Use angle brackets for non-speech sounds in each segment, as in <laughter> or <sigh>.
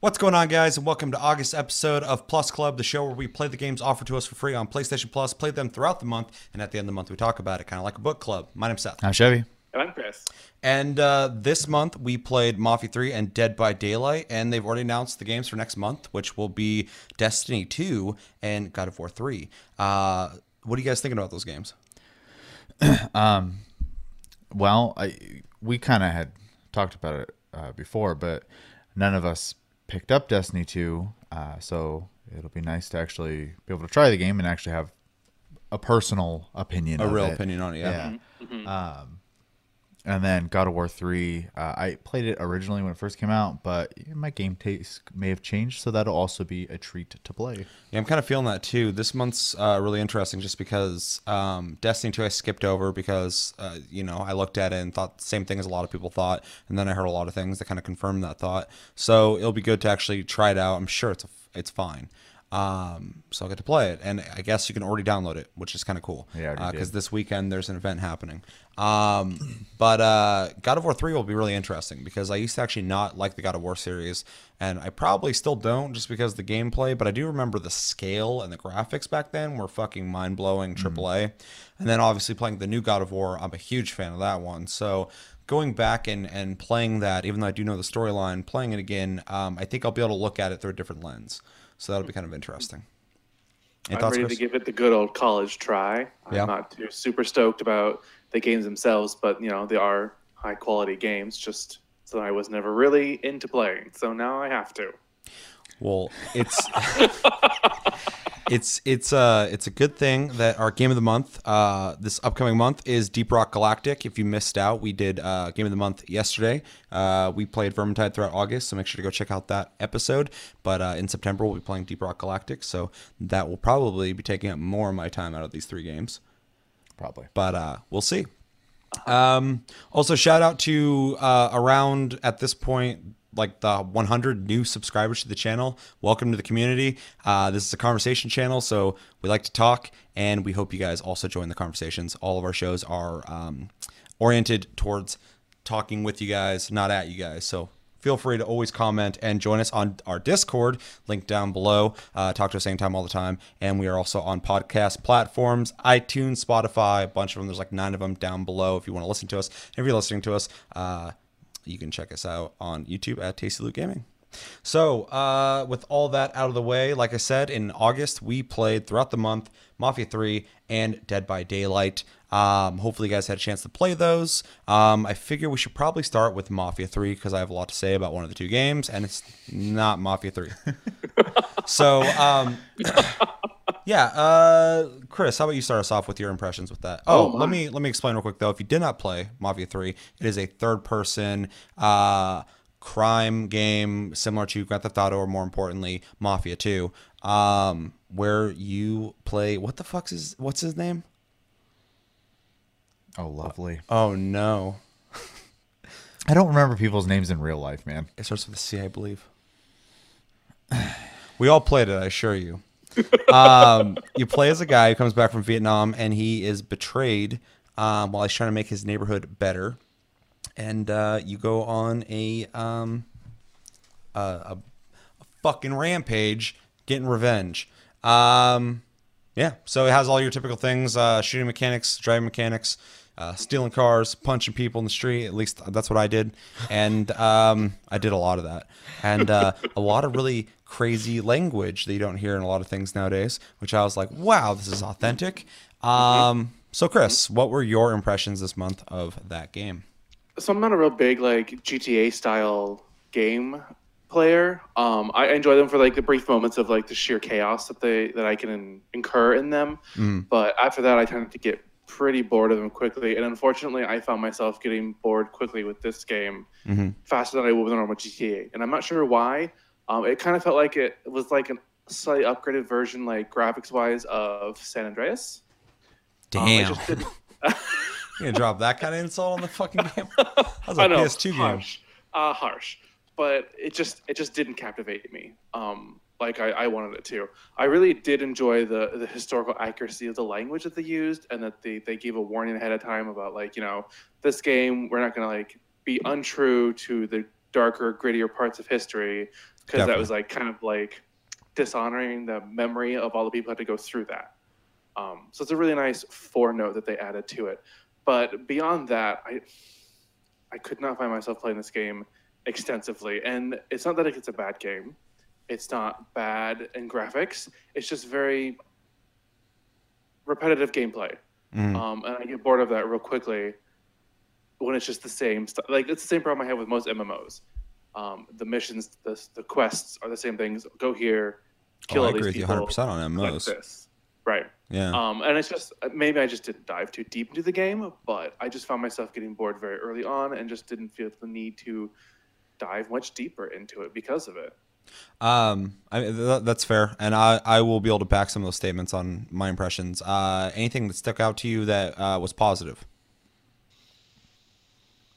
What's going on, guys, and welcome to August episode of Plus Club, the show where we play the games offered to us for free on PlayStation Plus, play them throughout the month, and at the end of the month we talk about it, kind of like a book club. My name's Seth. I'm Chevy. And I'm Chris. And uh, this month we played Mafia 3 and Dead by Daylight, and they've already announced the games for next month, which will be Destiny 2 and God of War 3. Uh, what are you guys thinking about those games? <clears throat> um, Well, I we kind of had talked about it uh, before, but none of us picked up Destiny 2, uh, so it'll be nice to actually be able to try the game and actually have a personal opinion. A of real it. opinion on it, yeah. Um, and then God of War 3, uh, I played it originally when it first came out, but my game taste may have changed, so that'll also be a treat to play. Yeah, I'm kind of feeling that too. This month's uh, really interesting just because um, Destiny 2 I skipped over because, uh, you know, I looked at it and thought the same thing as a lot of people thought. And then I heard a lot of things that kind of confirmed that thought. So it'll be good to actually try it out. I'm sure it's, a, it's fine. Um, so I'll get to play it. And I guess you can already download it, which is kind of cool. Yeah, Because did. this weekend there's an event happening. Um, but uh, God of War 3 will be really interesting because I used to actually not like the God of War series, and I probably still don't just because of the gameplay, but I do remember the scale and the graphics back then were fucking mind blowing AAA. And then obviously playing the new God of War, I'm a huge fan of that one. So going back and, and playing that, even though I do know the storyline, playing it again, um, I think I'll be able to look at it through a different lens. So that'll be kind of interesting. Any I'm thoughts, ready Chris? to give it the good old college try. I'm not too super stoked about the games themselves, but you know they are high quality games. Just so I was never really into playing, so now I have to. Well, it's <laughs> it's it's uh it's a good thing that our game of the month uh this upcoming month is Deep Rock Galactic. If you missed out, we did uh game of the month yesterday. Uh we played Vermintide throughout August, so make sure to go check out that episode. But uh in September we'll be playing Deep Rock Galactic, so that will probably be taking up more of my time out of these three games Probably. but uh, we'll see. Um, also, shout out to uh, around at this point, like the 100 new subscribers to the channel. Welcome to the community. Uh, this is a conversation channel, so we like to talk, and we hope you guys also join the conversations. All of our shows are um, oriented towards talking with you guys, not at you guys. So feel free to always comment and join us on our Discord, link down below. Uh, talk to us anytime, all the time. And we are also on podcast platforms, iTunes, Spotify, a bunch of them. There's like nine of them down below if you want to listen to us. If you're listening to us, uh, you can check us out on YouTube at Tasty Loot Gaming. So, uh, with all that out of the way, like I said, in August, we played throughout the month Mafia 3 and Dead by Daylight. Um, hopefully, you guys had a chance to play those. Um, I figure we should probably start with Mafia 3 because I have a lot to say about one of the two games, and it's not Mafia 3. <laughs> so, um, <laughs> yeah, uh, Chris, how about you start us off with your impressions with that? Oh, Oh, let me let me explain real quick though. If you did not play Mafia 3, it is a third-person uh, crime game similar to Grand Theft Auto, or more importantly, Mafia 2, um, where you play. What the fuck's is What's his name? Oh, lovely. Oh no, <laughs> I don't remember people's names in real life, man. it starts with a C, I believe. <sighs> We all played it, I assure you. Um, you play as a guy who comes back from Vietnam and he is betrayed um, while he's trying to make his neighborhood better. And uh, you go on a, um, a, a, fucking rampage getting revenge. Um, yeah, so it has all your typical things uh, shooting mechanics, driving mechanics, uh, stealing cars, punching people in the street. At least that's what I did. And um, I did a lot of that. And uh, a lot of really crazy language that you don't hear in a lot of things nowadays, which I was like, wow, this is authentic. Um, so, Chris, what were your impressions this month of that game? So I'm not a real big like GTA style game player. Um, I enjoy them for like the brief moments of like the sheer chaos that they that I can incur in them. But after that, I tend to get pretty bored of them quickly. And unfortunately, I found myself getting bored quickly with this game faster than I would with a normal GTA. And I'm not sure why. Um, it kind of felt like it was like a slightly upgraded version, like graphics wise, of San Andreas. Um, Damn. just didn't- <laughs> you gonna drop that kind of insult on the fucking game? <laughs> That was a I know, PS2 game. harsh, uh, harsh, but it just it just didn't captivate me. Um, like I, I wanted it to. I really did enjoy the the historical accuracy of the language that they used, and that they they gave a warning ahead of time about like you know this game we're not gonna like be untrue to the darker, grittier parts of history. Because that was like kind of like dishonoring the memory of all the people who had to go through that. Um, so it's a really nice footnote that they added to it. But beyond that, I I could not find myself playing this game extensively. And it's not that it's a bad game. It's not bad in graphics. It's just very repetitive gameplay. Mhm. Um, and I get bored of that real quickly when it's just the same stuff. Like it's the same problem I have with most MMOs. Um, the missions, the, the quests are the same things. Go here, kill Oh, I agree these with you people. 100% on like MMOs. this. Right. Yeah. Um, and it's just maybe I just didn't dive too deep into the game, but I just found myself getting bored very early on and just didn't feel the need to dive much deeper into it because of it. Um, I, th- that's fair, and I, I will be able to back some of those statements on my impressions. Uh, anything that stuck out to you that uh, was positive?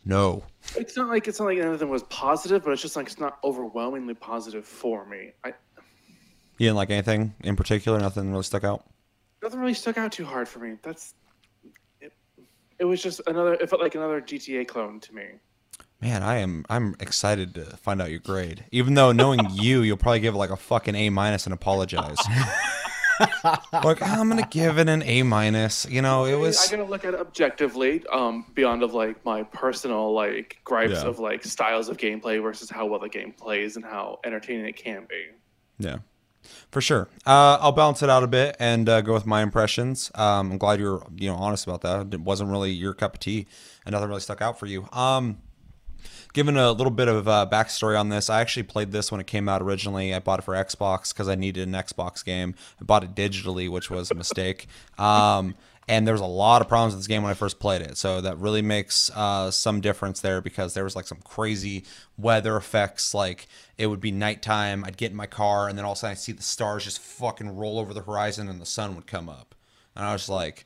No. It's not like it's not like anything was positive, but it's just like it's not overwhelmingly positive for me. I You didn't like anything in particular? Nothing really stuck out? nothing really stuck out too hard for me. That's it. It was just another. It felt like another GTA clone to me. Man, I am I'm excited to find out your grade. Even though knowing <laughs> you, you'll probably give it like a fucking A minus and apologize. <laughs> like I'm gonna give it an A minus. You know, it was I'm gonna look at it objectively, um, beyond of like my personal like gripes Yeah. of like styles of gameplay versus how well the game plays and how entertaining it can be. Yeah, for sure. Uh, I'll balance it out a bit and uh, go with my impressions. Um, I'm glad you're you know honest about that. It wasn't really your cup of tea, and nothing really stuck out for you. Um, given a little bit of uh, backstory on this, I actually played this when it came out originally. I bought it for Xbox because I needed an Xbox game. I bought it digitally, which was a mistake. Um, and there was a lot of problems with this game when I first played it, so that really makes uh, some difference there because there was like some crazy weather effects. Like it would be nighttime, I'd get in my car, and then all of a sudden I'd see the stars just fucking roll over the horizon, and the sun would come up, and I was like,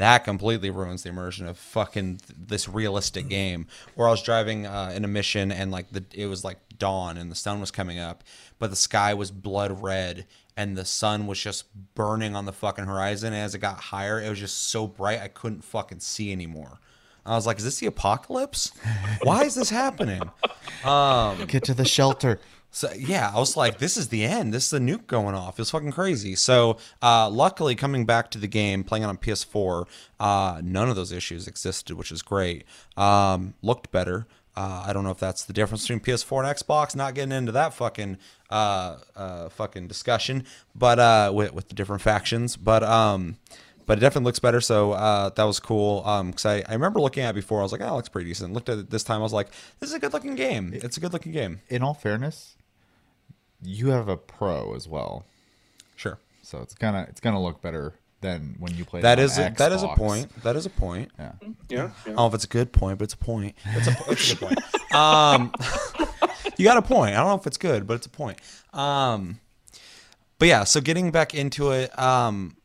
that completely ruins the immersion of fucking this realistic game. Where I was driving uh, in a mission and like the it was like dawn and the sun was coming up, but the sky was blood red and the sun was just burning on the fucking horizon. And as it got higher, it was just so bright I couldn't fucking see anymore. I was like, "Is this the apocalypse? Why is this happening?" <laughs> Get to the shelter. So yeah, I was like, this is the end. This is a nuke going off. It was fucking crazy. So uh, luckily, coming back to the game, playing it on PS4, uh, none of those issues existed, which is great. Um, looked better. Uh, I don't know if that's the difference between PS4 and Xbox. Not getting into that fucking uh, uh, fucking discussion, but uh, with with the different factions. But um, but it definitely looks better. So uh, that was cool. Um, cause I, I remember looking at it before. I was like, oh, it looks pretty decent. Looked at it this time. I was like, this is a good looking game. It's a good looking game. In all fairness, you have a pro as well, Sure. so it's gonna it's gonna look better than when you play. That it on is a, that is a point. That is a point. Yeah. Yeah. yeah. I don't know if it's a good point, but it's a point. <laughs> It's a, it's a good point. <laughs> Um, <laughs> you got a point. I don't know if it's good, but it's a point. Um, but yeah, so getting back into it, um,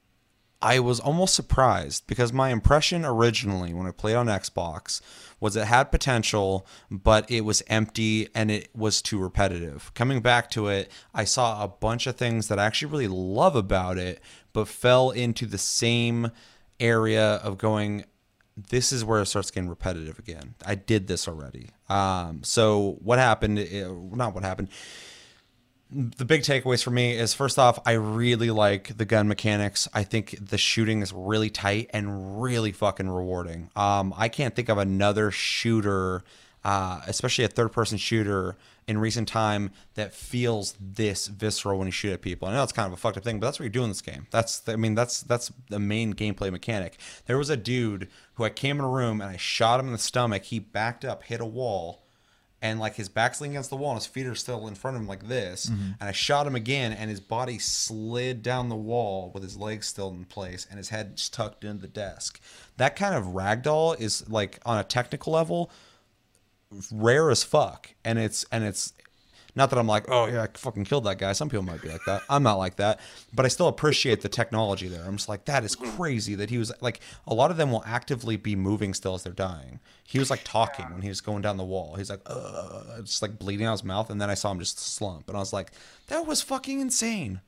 I was almost surprised because my impression originally when I played on Xbox was it had potential, but it was empty and it was too repetitive. Coming back to it, I saw a bunch of things that I actually really love about it, but fell into the same area of going, this is where it starts getting repetitive again. I did this already. Um, so what happened? eh, Not what happened the big takeaways for me is first off, I really like the gun mechanics. I think the shooting is really tight and really fucking rewarding. Um, I can't think of another shooter, uh, especially a third person shooter in recent time that feels this visceral when you shoot at people. I know it's kind of a fucked up thing, but that's what you're doing in this game. That's, I mean, that's that's the main gameplay mechanic. There was a dude who I came in a room and I shot him in the stomach. He backed up, hit a wall and like his back's leaning against the wall and his feet are still in front of him like this mm-hmm. and i shot him again and his body slid down the wall with his legs still in place and his head just tucked into the desk. That kind of ragdoll is like on a technical level rare as fuck and it's and it's not that I'm like, oh yeah, I fucking killed that guy. Some people might be like that. I'm not like that, but I still appreciate the technology there. I'm just like, that is crazy that he was like, a lot of them will actively be moving still as they're dying. He was like talking when he was going down the wall. He's like, uh, just like bleeding out his mouth, and then I saw him just slump, and I was like, that was fucking insane.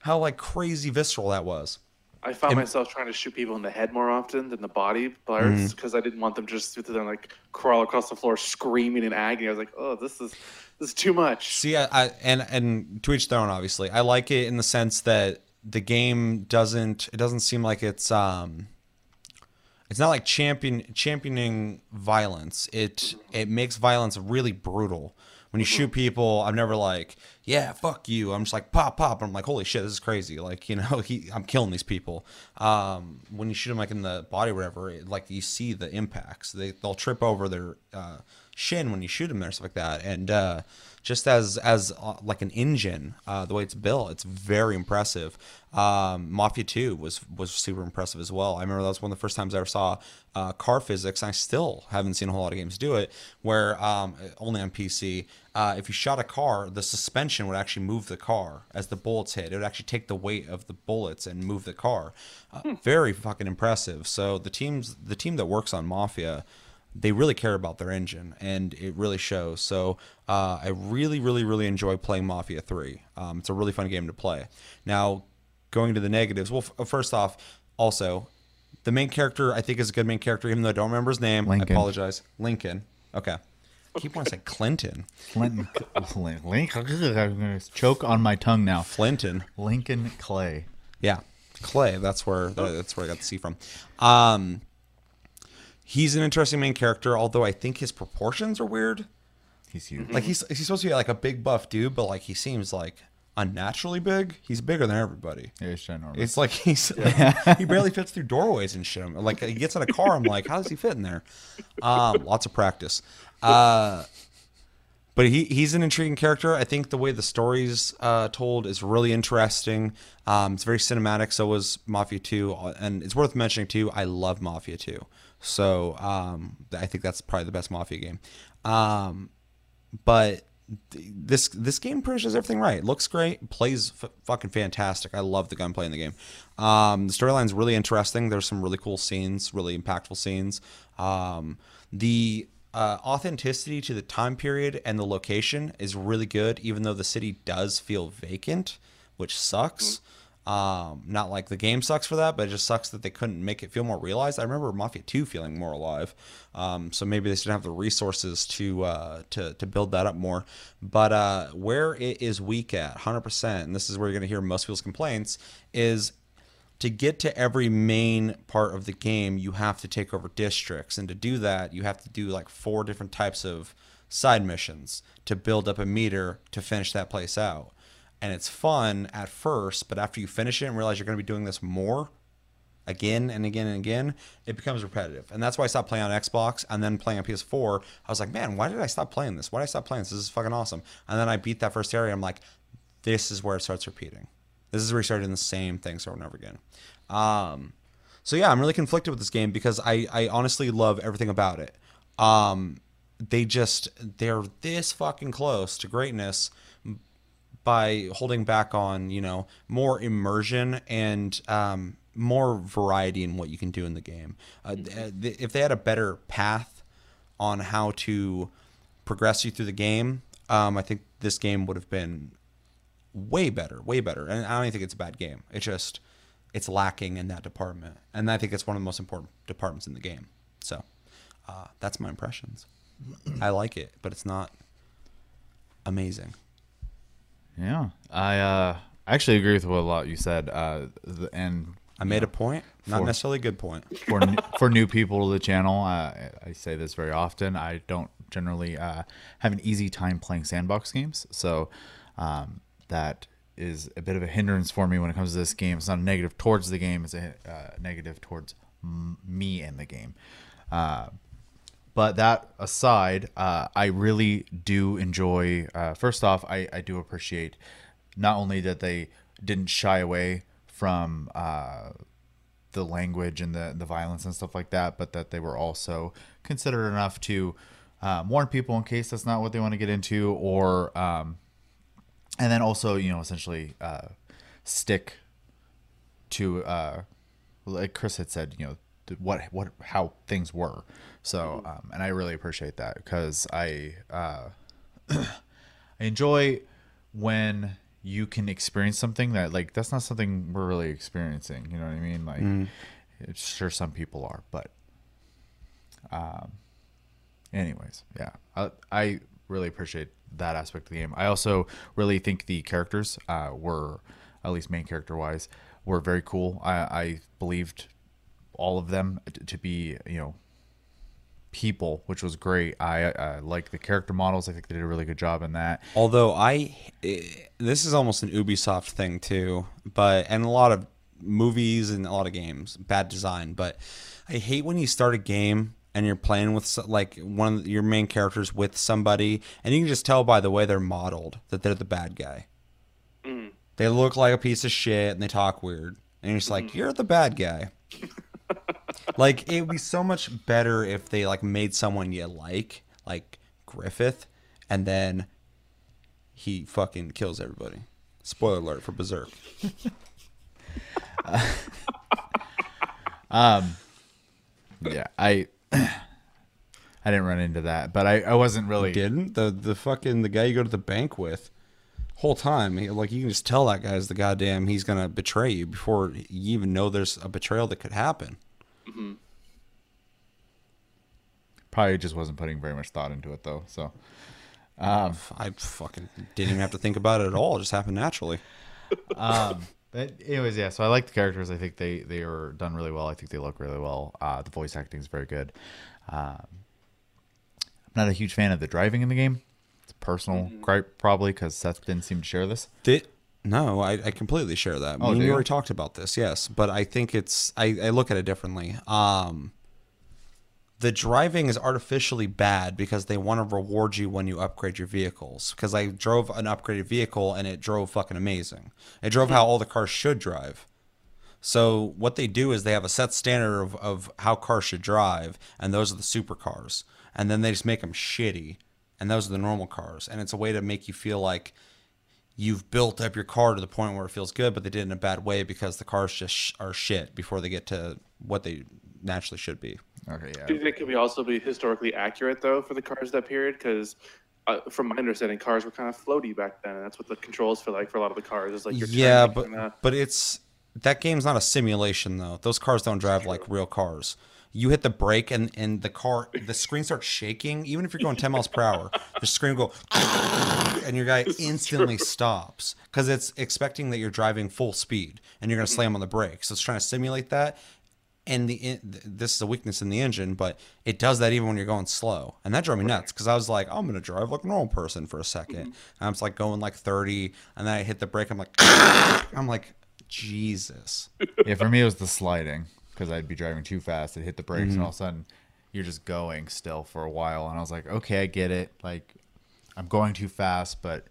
How like crazy visceral that was. I found myself trying to shoot people in the head more often than the body parts because I didn't want them just to then like crawl across the floor screaming in agony. I was like, oh, this is <laughs> this is too much. See, I, I and and to each their own. Obviously, I like it in the sense that the game doesn't. It doesn't seem like it's um. It's not like champion championing violence. It it makes violence really brutal. When you shoot people, I'm never like, yeah, fuck you. I'm just like pop pop. I'm like, holy shit, this is crazy. Like you know, <laughs> he I'm killing these people. Um, when you shoot them like in the body, or whatever, it, like you see the impacts. They they'll trip over their uh, shin when you shoot them and stuff like that. And uh, just as as uh, like an engine, uh, the way it's built, it's very impressive. Um, Mafia Two was was super impressive as well. I remember that was one of the first times I ever saw uh, car physics. I still haven't seen a whole lot of games do it, where um, only on PC. Uh, if you shot a car, the suspension would actually move the car as the bullets hit. It would actually take the weight of the bullets and move the car. Uh, Very fucking impressive. So the teams, the team that works on Mafia, they really care about their engine and it really shows so uh, i really really really enjoy playing mafia 3 um, it's a really fun game to play now going to the negatives well f- first off also the main character i think is a good main character even though i don't remember his name Lincoln. i apologize lincoln okay I keep wanting to say clinton Clinton, <laughs> Lincoln, I'm choke on my tongue now. flinton Lincoln Clay. Yeah, Clay. That's where that's where I got the C from. Um, he's an interesting main character, although I think his proportions are weird. He's huge. Like he's he's supposed to be like a big buff dude, but like he seems like unnaturally big. He's bigger than everybody. Yeah, he's ginormous. It's like he's he <laughs> barely fits through doorways and shit. Like he gets in a car, I'm like, how does he fit in there? Um, lots of practice. Uh, but he he's an intriguing character. I think the way the story's uh, told is really interesting. Um, it's very cinematic. So was Mafia Two, and it's worth mentioning too. I love Mafia Two, so um, I think that's probably the best Mafia game. Um, but th- this this game does everything right. Looks great, plays f- fucking fantastic. I love the gunplay in the game. Um, the storyline's really interesting. There's some really cool scenes, really impactful scenes. Um, the uh, authenticity to the time period and the location is really good, even though the city does feel vacant, which sucks. Um, not like the game sucks for that, but it just sucks that they couldn't make it feel more realized. I remember Mafia 2 feeling more alive. Um, so maybe they didn't have the resources to uh, to to build that up more. But uh, where it is weak at, 100%, and this is where you're going to hear most people's complaints, is to get to every main part of the game, you have to take over districts. And to do that, you have to do like four different types of side missions to build up a meter to finish that place out. And it's fun at first, but after you finish it and realize you're going to be doing this more again and again and again, it becomes repetitive. And that's why I stopped playing on Xbox and then playing on PS4. I was like, man, why did I stop playing this? Why did I stop playing this? This is fucking awesome. And then I beat that first area. I'm like, this is where it starts repeating. This is where you start doing the same things over and over again. Um, so yeah, I'm really conflicted with this game because I, I honestly love everything about it. Um, they just they're this fucking close to greatness by holding back on you know more immersion and um, more variety in what you can do in the game. Uh, th- if they had a better path on how to progress you through the game, um, I think this game would have been way better, way better. And I don't even think it's a bad game. It's just it's lacking in that department, and I think it's one of the most important departments in the game. So uh, that's my impressions. <clears throat> I like it, but it's not amazing. Yeah, I uh, actually agree with what a lot you said. Uh, the, and I made a point, not For- necessarily a good point. for n- <laughs> for new people to the channel, uh, I say this very often. I don't generally uh, have an easy time playing sandbox games, so um, that is a bit of a hindrance for me when it comes to this game. It's not a negative towards the game; it's a uh, negative towards m- me and the game. Uh, but that aside, uh, I really do enjoy. Uh, first off, I, I do appreciate not only that they didn't shy away from uh, the language and the the violence and stuff like that, but that they were also considerate enough to um, warn people in case that's not what they want to get into, or um, and then also you know essentially uh, stick to uh, like Chris had said, you know what what how things were. So um, and I really appreciate that because I uh, <clears throat> I enjoy when you can experience something that like that's not something we're really experiencing. You know what I mean? Like, Mm. it's sure some people are, but um, anyways, yeah, I, I really appreciate that aspect of the game. I also really think the characters uh, were, at least main character wise, were very cool. I, I believed all of them to be, you know, people, which was great. I, I like the character models. I think they did a really good job in that. Although I, eh, this is almost an Ubisoft thing too, but and a lot of movies and a lot of games, bad design. But I hate when you start a game and you're playing with like one of your main characters with somebody, and you can just tell by the way they're modeled that they're the bad guy. They look like a piece of shit and they talk weird, and you're just like, you're the bad guy. <laughs> like it would be so much better if they like made someone you like, like Griffith, and then he fucking kills everybody. Spoiler alert for Berserk. <laughs> Um, yeah, I. <clears throat> I didn't run into that, but I, I wasn't really. Didn't the the fucking the guy you go to the bank with, whole time he, like you can just tell that guy's the goddamn he's gonna betray you before you even know there's a betrayal that could happen. Probably just wasn't putting very much thought into it though. So I fucking didn't even have to think about it at all. It just happened naturally. But anyways, yeah. So I like the characters. I think they they were done really well. I think they look really well. Uh, the voice acting is very good. Um, I'm not a huge fan of the driving in the game. It's a personal gripe, probably because Seth didn't seem to share this. Did no, I, I completely share that. Oh, Me and do you you? already talked about this, yes, but I think it's I, I look at it differently. Um, the driving is artificially bad because they want to reward you when you upgrade your vehicles. Because I drove an upgraded vehicle and it drove fucking amazing. It drove how all the cars should drive. So what they do is they have a set standard of, of how cars should drive, and those are the supercars. And then they just make them shitty, and those are the normal cars. And it's a way to make you feel like you've built up your car to the point where it feels good, but they did it in a bad way because the cars just sh- are shit before they get to what they naturally should be. Okay, Do you think it could be also be historically accurate though for the cars that period? Because uh, from my understanding, cars were kind of floaty back then. and That's what the controls feel like for a lot of the cars. It's like you're yeah, but kinda- but it's that game's not a simulation though. Those cars don't drive like real cars. You hit the brake and and the car the screen starts shaking. Even if you're going 10 miles per hour, the screen will go and your guy instantly stops because it's expecting that you're driving full speed and you're gonna slam on the brakes. So it's trying to simulate that. And the this is a weakness in the engine, but it does that even when you're going slow, and that drove me nuts because I was like, I'm gonna drive like a normal person for a 2nd And I was like going like 30, and then I hit the brake. I'm like, I'm like, Jesus. yeah, for me it was the sliding because I'd be driving too fast. I'd hit the brakes, Mm-hmm. and all of a sudden you're just going still for a while. And I was like, okay, I get it. Like I'm going too fast, but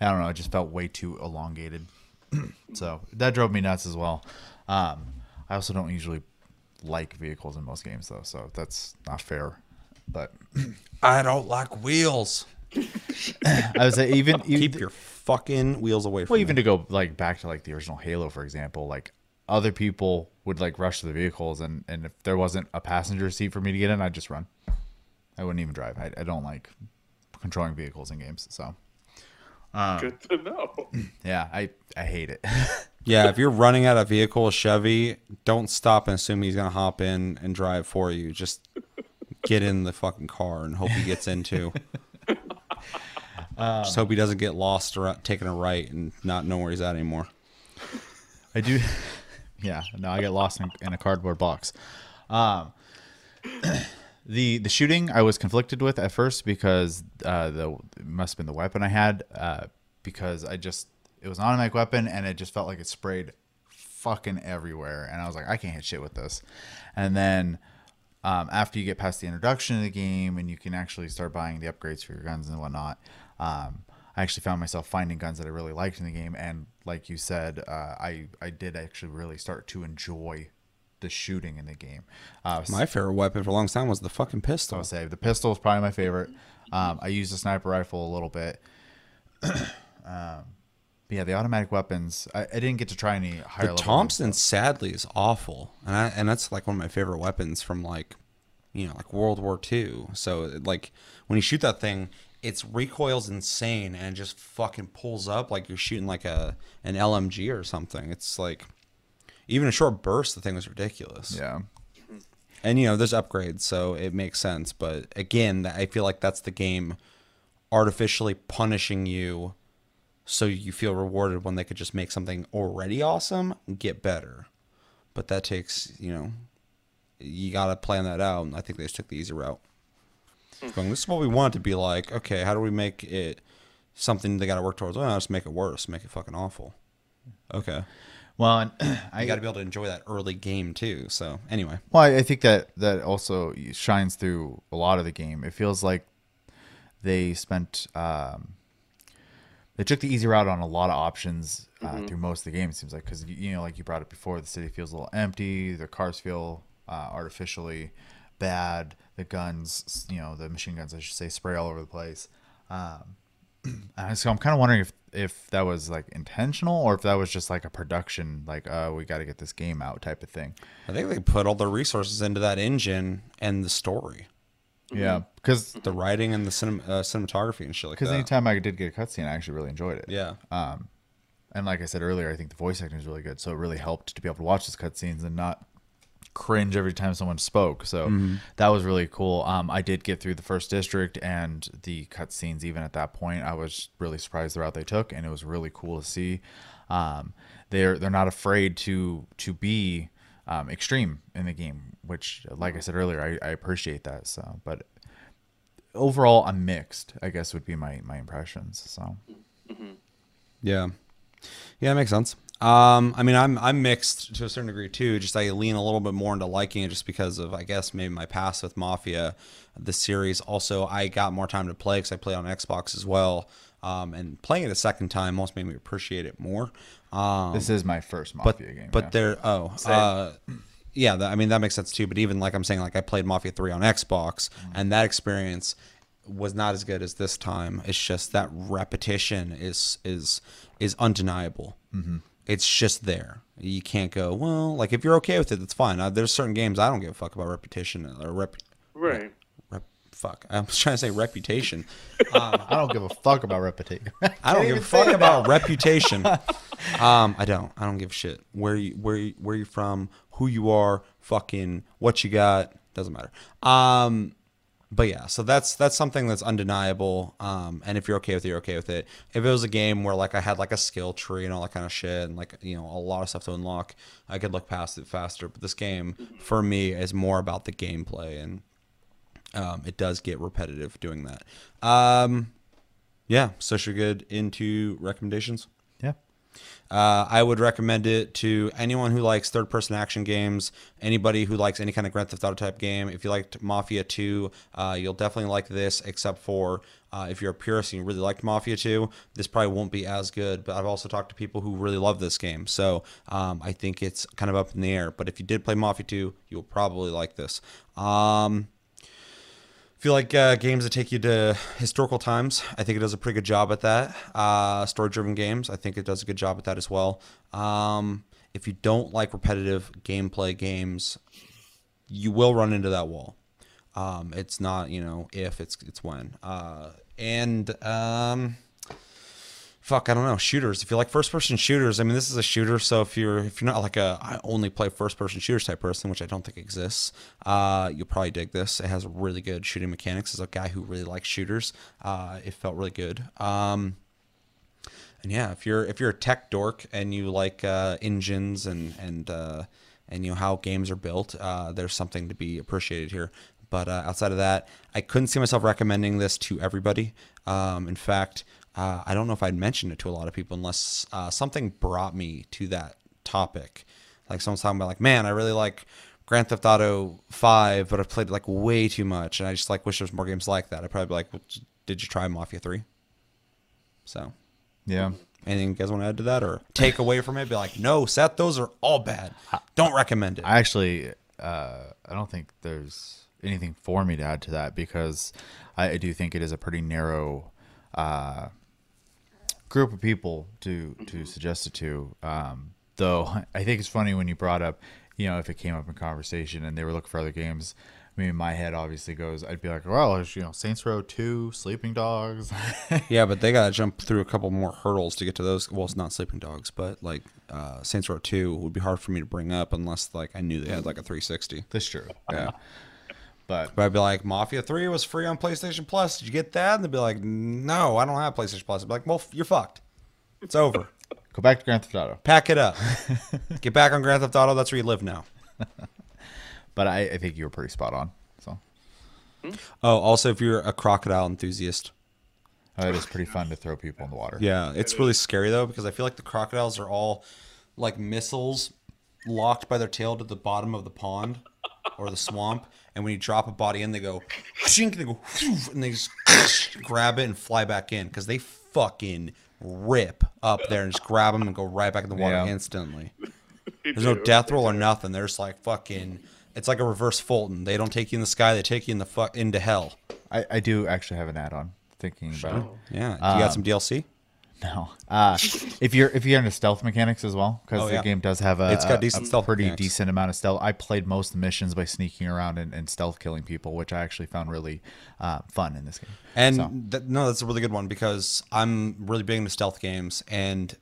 I don't know. It just felt way too elongated. <clears throat> so that drove me nuts as well. Um, I also don't usually like vehicles in most games though, so that's not fair. But <clears throat> I don't like wheels. <laughs> I would say even <laughs> Keep even, your fucking wheels away from well, me. even to go like back to like the original Halo, for example, like other people would like rush to the vehicles, and and if there wasn't a passenger seat for me to get in, I'd just run. I wouldn't even drive. I, I don't like controlling vehicles in games, so um, good to know. <clears throat> yeah, I I hate it. <laughs> Yeah, if you're running out of vehicle, Chevy, don't stop and assume he's gonna hop in and drive for you. Just get in the fucking car and hope he gets into. <laughs> Um, just hope he doesn't get lost or taking a right and not know where he's at anymore. I do. Yeah, no, I get lost in, in a cardboard box. Um, <clears throat> the the shooting I was conflicted with at first because uh, the it must have been the weapon I had uh, because I just it was an automatic weapon and it just felt like it sprayed fucking everywhere and I was like I can't hit shit with this, and then. Um, after you get past the introduction of the game and you can actually start buying the upgrades for your guns and whatnot, um, I actually found myself finding guns that I really liked in the game. And like you said, uh, I I did actually really start to enjoy the shooting in the game. Uh, My favorite weapon for a long time was the fucking pistol. I'll say the pistol is probably my favorite. Um, I used the sniper rifle a little bit. <clears throat> um, but yeah, the automatic weapons. I, I didn't get to try any higher The level. Thompson sadly is awful, and I, and that's like one of my favorite weapons from like, you know, like World War II. So like when you shoot that thing, its recoil's insane and it just fucking pulls up like you're shooting like a an LMG or something. It's like even a short burst, the thing was ridiculous. Yeah. And you know, there's upgrades, so it makes sense. But again, I feel like that's the game artificially punishing you so you feel rewarded when they could just make something already awesome get better. But that takes, you know, you got to plan that out. And I think they just took the easy route. Going, this is what we want to be like. Okay, how do we make it something they got to work towards? Oh, just make it worse, make it fucking awful. Okay. Well, and <clears throat> I got to be able to enjoy that early game too. So, anyway. Well, I think that that also shines through a lot of the game. It feels like they spent um, they took the easy route on a lot of options uh, through most of the game. It seems like because you know, like you brought it before, the city feels a little empty. The cars feel uh, artificially bad. The guns, you know, the machine guns, I should say, spray all over the place. Um, <clears throat> and so I'm kind of wondering if if that was like intentional or if that was just like a production, like uh, we got to get this game out type of thing. I think they put all the resources into that engine and the story, Yeah, because the writing and the cinem- uh, cinematography and shit like because that. anytime I did get a cutscene, I actually really enjoyed it. yeah. Um, And like I said earlier, I think the voice acting is really good, so it really helped to be able to watch those cutscenes and not cringe every time someone spoke. So that was really cool. Um, I did get through the first district and the cutscenes. Even at that point, I was really surprised the route they took, and it was really cool to see. Um, they're they're not afraid to to be um, extreme in the game, which, like I said earlier, I, I appreciate that. So, but overall, I'm mixed. I guess would be my my impressions. So. Yeah. Yeah, it makes sense. Um, I mean, I'm I'm mixed to a certain degree too. Just I lean a little bit more into liking it just because of I guess maybe my past with Mafia, the series. Also, I got more time to play because I played on Xbox as well. Um, and playing it a second time almost made me appreciate it more. Um, This is my first but Mafia game. but yeah. there oh uh yeah that, i mean that makes sense too but even like i'm saying like i played mafia 3 on xbox Mm-hmm. and that experience was not as good as this time it's just that repetition is is is undeniable mm-hmm. It's just there you can't go well like if you're okay with it that's fine uh, there's certain games i don't give a fuck about repetition or rep, Right. rep fuck i was trying to say reputation <laughs> I don't give a fuck about reputation. <laughs> I don't give a fuck about reputation. <laughs> Um, I don't. I don't give a shit where you where you, where you from, who you are, fucking what you got. Doesn't matter. Um, but yeah, so that's that's something that's undeniable. Um, and if you're okay with it, you're okay with it. If it was a game where like I had like a skill tree and all that kind of shit, and like you know a lot of stuff to unlock, I could look past it faster. But this game for me is more about the gameplay, and um, it does get repetitive doing that. Um, yeah, so should we get into recommendations? Uh, I would recommend it to anyone who likes third person action games, anybody who likes any kind of Grand Theft Auto type game. If you liked Mafia 2, uh, you'll definitely like this, except for uh, if you're a purist and you really liked Mafia 2, this probably won't be as good. But I've also talked to people who really love this game. So um, I think it's kind of up in the air. But if you did play Mafia 2, you'll probably like this. Um, you like uh, games that take you to historical times, I think it does a pretty good job at that. Uh, story-driven games, I think it does a good job at that as well. Um, if you don't like repetitive gameplay games, you will run into that wall. Um, it's not, you know, if it's it's when. Uh, and um, fuck, I don't know, shooters. If you like first-person shooters, I mean, this is a shooter. So if you're if you're not like a I only play first-person shooters type person, which I don't think exists, uh, you'll probably dig this. It has really good shooting mechanics. As a guy who really likes shooters, uh, it felt really good. Um, and yeah, if you're if you're a tech dork and you like uh, engines and and uh, and you know how games are built, uh, there's something to be appreciated here. But uh, outside of that, I couldn't see myself recommending this to everybody. Um, in fact, uh, I don't know if I'd mentioned it to a lot of people unless uh, something brought me to that topic. Like someone's talking about, like, man, I really like Grand Theft Auto Five, but I've played it like way too much, and I just like wish there was more games like that. I'd probably be like, well, did you try Mafia Three? So Yeah. Anything you guys want to add to that or take away from it? Be like, no, Seth, those are all bad. Don't recommend it. I actually, uh, I don't think there's anything for me to add to that because I, I do think it is a pretty narrow uh, group of people to to suggest it to. Um, though <laughs> I think it's funny when you brought up, you know, if it came up in conversation and they were looking for other games. I mean, my head obviously goes. I'd be like, well, it's, you know, Saints Row Two, Sleeping Dogs. <laughs> Yeah, but they got to jump through a couple more hurdles to get to those. Well, it's not Sleeping Dogs, but like uh, Saints Row 2 would be hard for me to bring up unless like I knew they had like a 360. That's true. Yeah. But But I'd be like, Mafia 3 was free on PlayStation Plus. Did you get that? And they'd be like, no, I don't have PlayStation Plus. I'd be like, well, you're fucked. It's over. go back to Grand Theft Auto. Pack it up. <laughs> Get back on Grand Theft Auto. That's where you live now. <laughs> But I, I think you were pretty spot on. So Oh, also, if you're a crocodile enthusiast, uh, it is pretty fun to throw people in the water. Yeah, it's really scary though because I feel like the crocodiles are all like missiles locked by their tail to the bottom of the pond or the swamp, and when you drop a body in, they go shink, they go and they just grab it and fly back in because they fucking rip up there and just grab them and go right back in the water Yeah. instantly. <laughs> There's no death roll or nothing. They're just like fucking. It's like a reverse Fulton. They don't take you in the sky. They take you in the fuck into hell. I, I do actually have an add-on. Thinking about it. Yeah. You um, got some DLC? No. Uh, if you're if you're into stealth mechanics as well, because Oh, the yeah. game does have a It's got a- decent a stealth pretty mechanics. decent amount of stealth. I played most of the missions by sneaking around and, and stealth killing people, which I actually found really uh, fun in this game. And So- th- no, that's a really good one because I'm really big into stealth games, and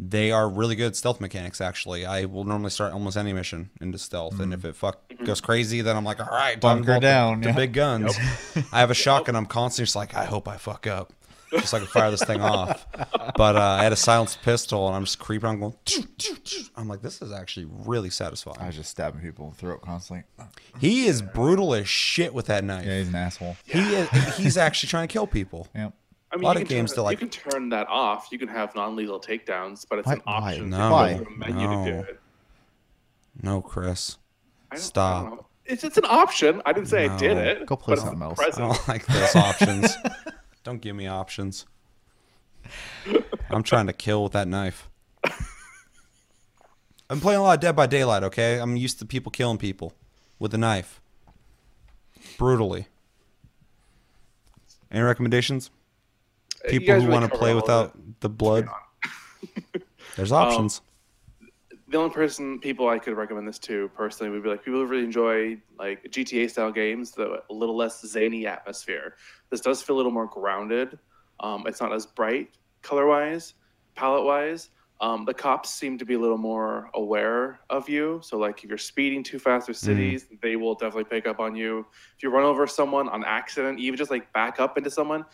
they are really good stealth mechanics. Actually, I will normally start almost any mission into stealth, and if it fuck goes crazy, then I'm like, all right, Bunker pull the- down, the, yeah. big guns. I have a shotgun. And I'm constantly just like, I hope I fuck up, just so I can fire this thing off. But uh, I had a silenced pistol, and I'm just creeping. I'm going. I'm like, this is actually really satisfying. I was just stabbing people in the throat constantly. He is brutal as shit with that knife. Yeah, he's an asshole. He is, he's actually trying to kill people. Yep. I mean, lot of games turn, to, like- you can turn that off. You can have non-lethal takedowns, but it's Why- an why? option. No. Why? To menu to do No. it. No, Chris. I don't- I Stop. It's it's an option. I didn't say I did it. Go play something else. I don't like those options. <laughs> don't give me options. I'm trying to kill with that knife. I'm playing a lot of Dead by Daylight, okay? I'm used to people killing people with a knife. Brutally. Any recommendations? People who really want to play without the blood? There's <laughs> Um, options. The only person people I could recommend this to personally would be like people who really enjoy like GTA style games, the a little less zany atmosphere. This does feel a little more grounded. Um, it's not as bright color wise, palette wise. Um, the cops seem to be a little more aware of you. So like if you're speeding too fast through cities, they will definitely pick up on you. If you run over someone on accident, even just like back up into someone,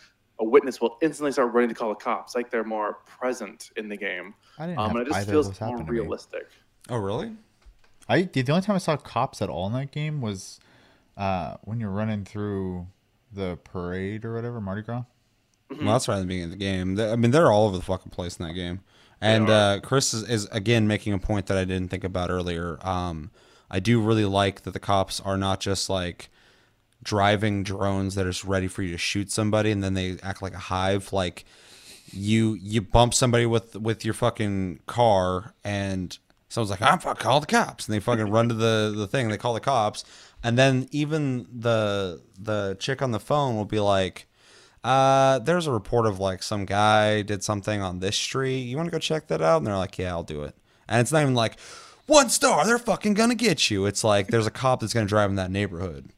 a witness will instantly start running to call the cops. Like they're more present in the game. I didn't Um, have and it just feels more happen to me. realistic. oh, really? I the the only time I saw cops at all in that game was uh, when you're running through the parade or whatever, Mardi Gras. Well, that's right at the beginning of the game. I mean, they're all over the fucking place in that game. And uh, Chris is, is again making a point that I didn't think about earlier. Um, I do really like that the cops are not just like driving drones that are just ready for you to shoot somebody, and then they act like a hive. Like you you bump somebody with with your fucking car, and someone's like, "I'm fuck call the cops," and they fucking run to the the thing. And they call the cops, and then even the the chick on the phone will be like. Uh, there's a report of like some guy did something on this street. You want to go check that out? And they're like, yeah, I'll do it. And it's not even like one star. They're fucking gonna get you. It's like there's a cop that's gonna drive in that neighborhood.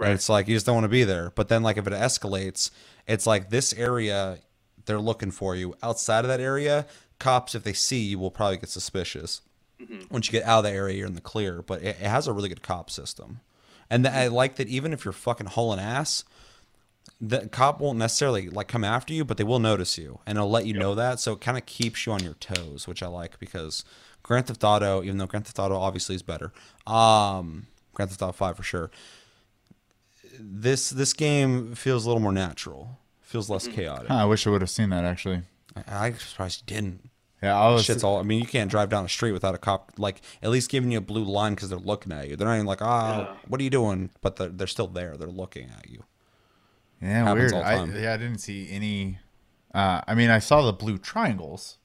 Right. And it's like you just don't want to be there. But then like if it escalates, it's like this area they're looking for you. Outside of that area, cops if they see you will probably get suspicious. Once you get out of the area, you're in the clear. But it, it has a really good cop system. And th- I like that even if you're fucking hauling ass, the cop won't necessarily like come after you, but they will notice you, and it'll let you know that. So it kind of keeps you on your toes, which I like because Grand Theft Auto, even though Grand Theft Auto obviously is better, um, Grand Theft Auto Five for sure. This this game feels a little more natural, feels less chaotic. Huh, I wish I would have seen that actually. I, I'm surprised you didn't. Yeah, I was. Shit's all. I mean, you can't drive down the street without a cop like at least giving you a blue line because they're looking at you. They're not even like, ah, Yeah. what are you doing? But they're they're still there. They're looking at you. yeah, happens weird. all the I, yeah, I didn't see any. Uh, I mean, I saw the blue triangles,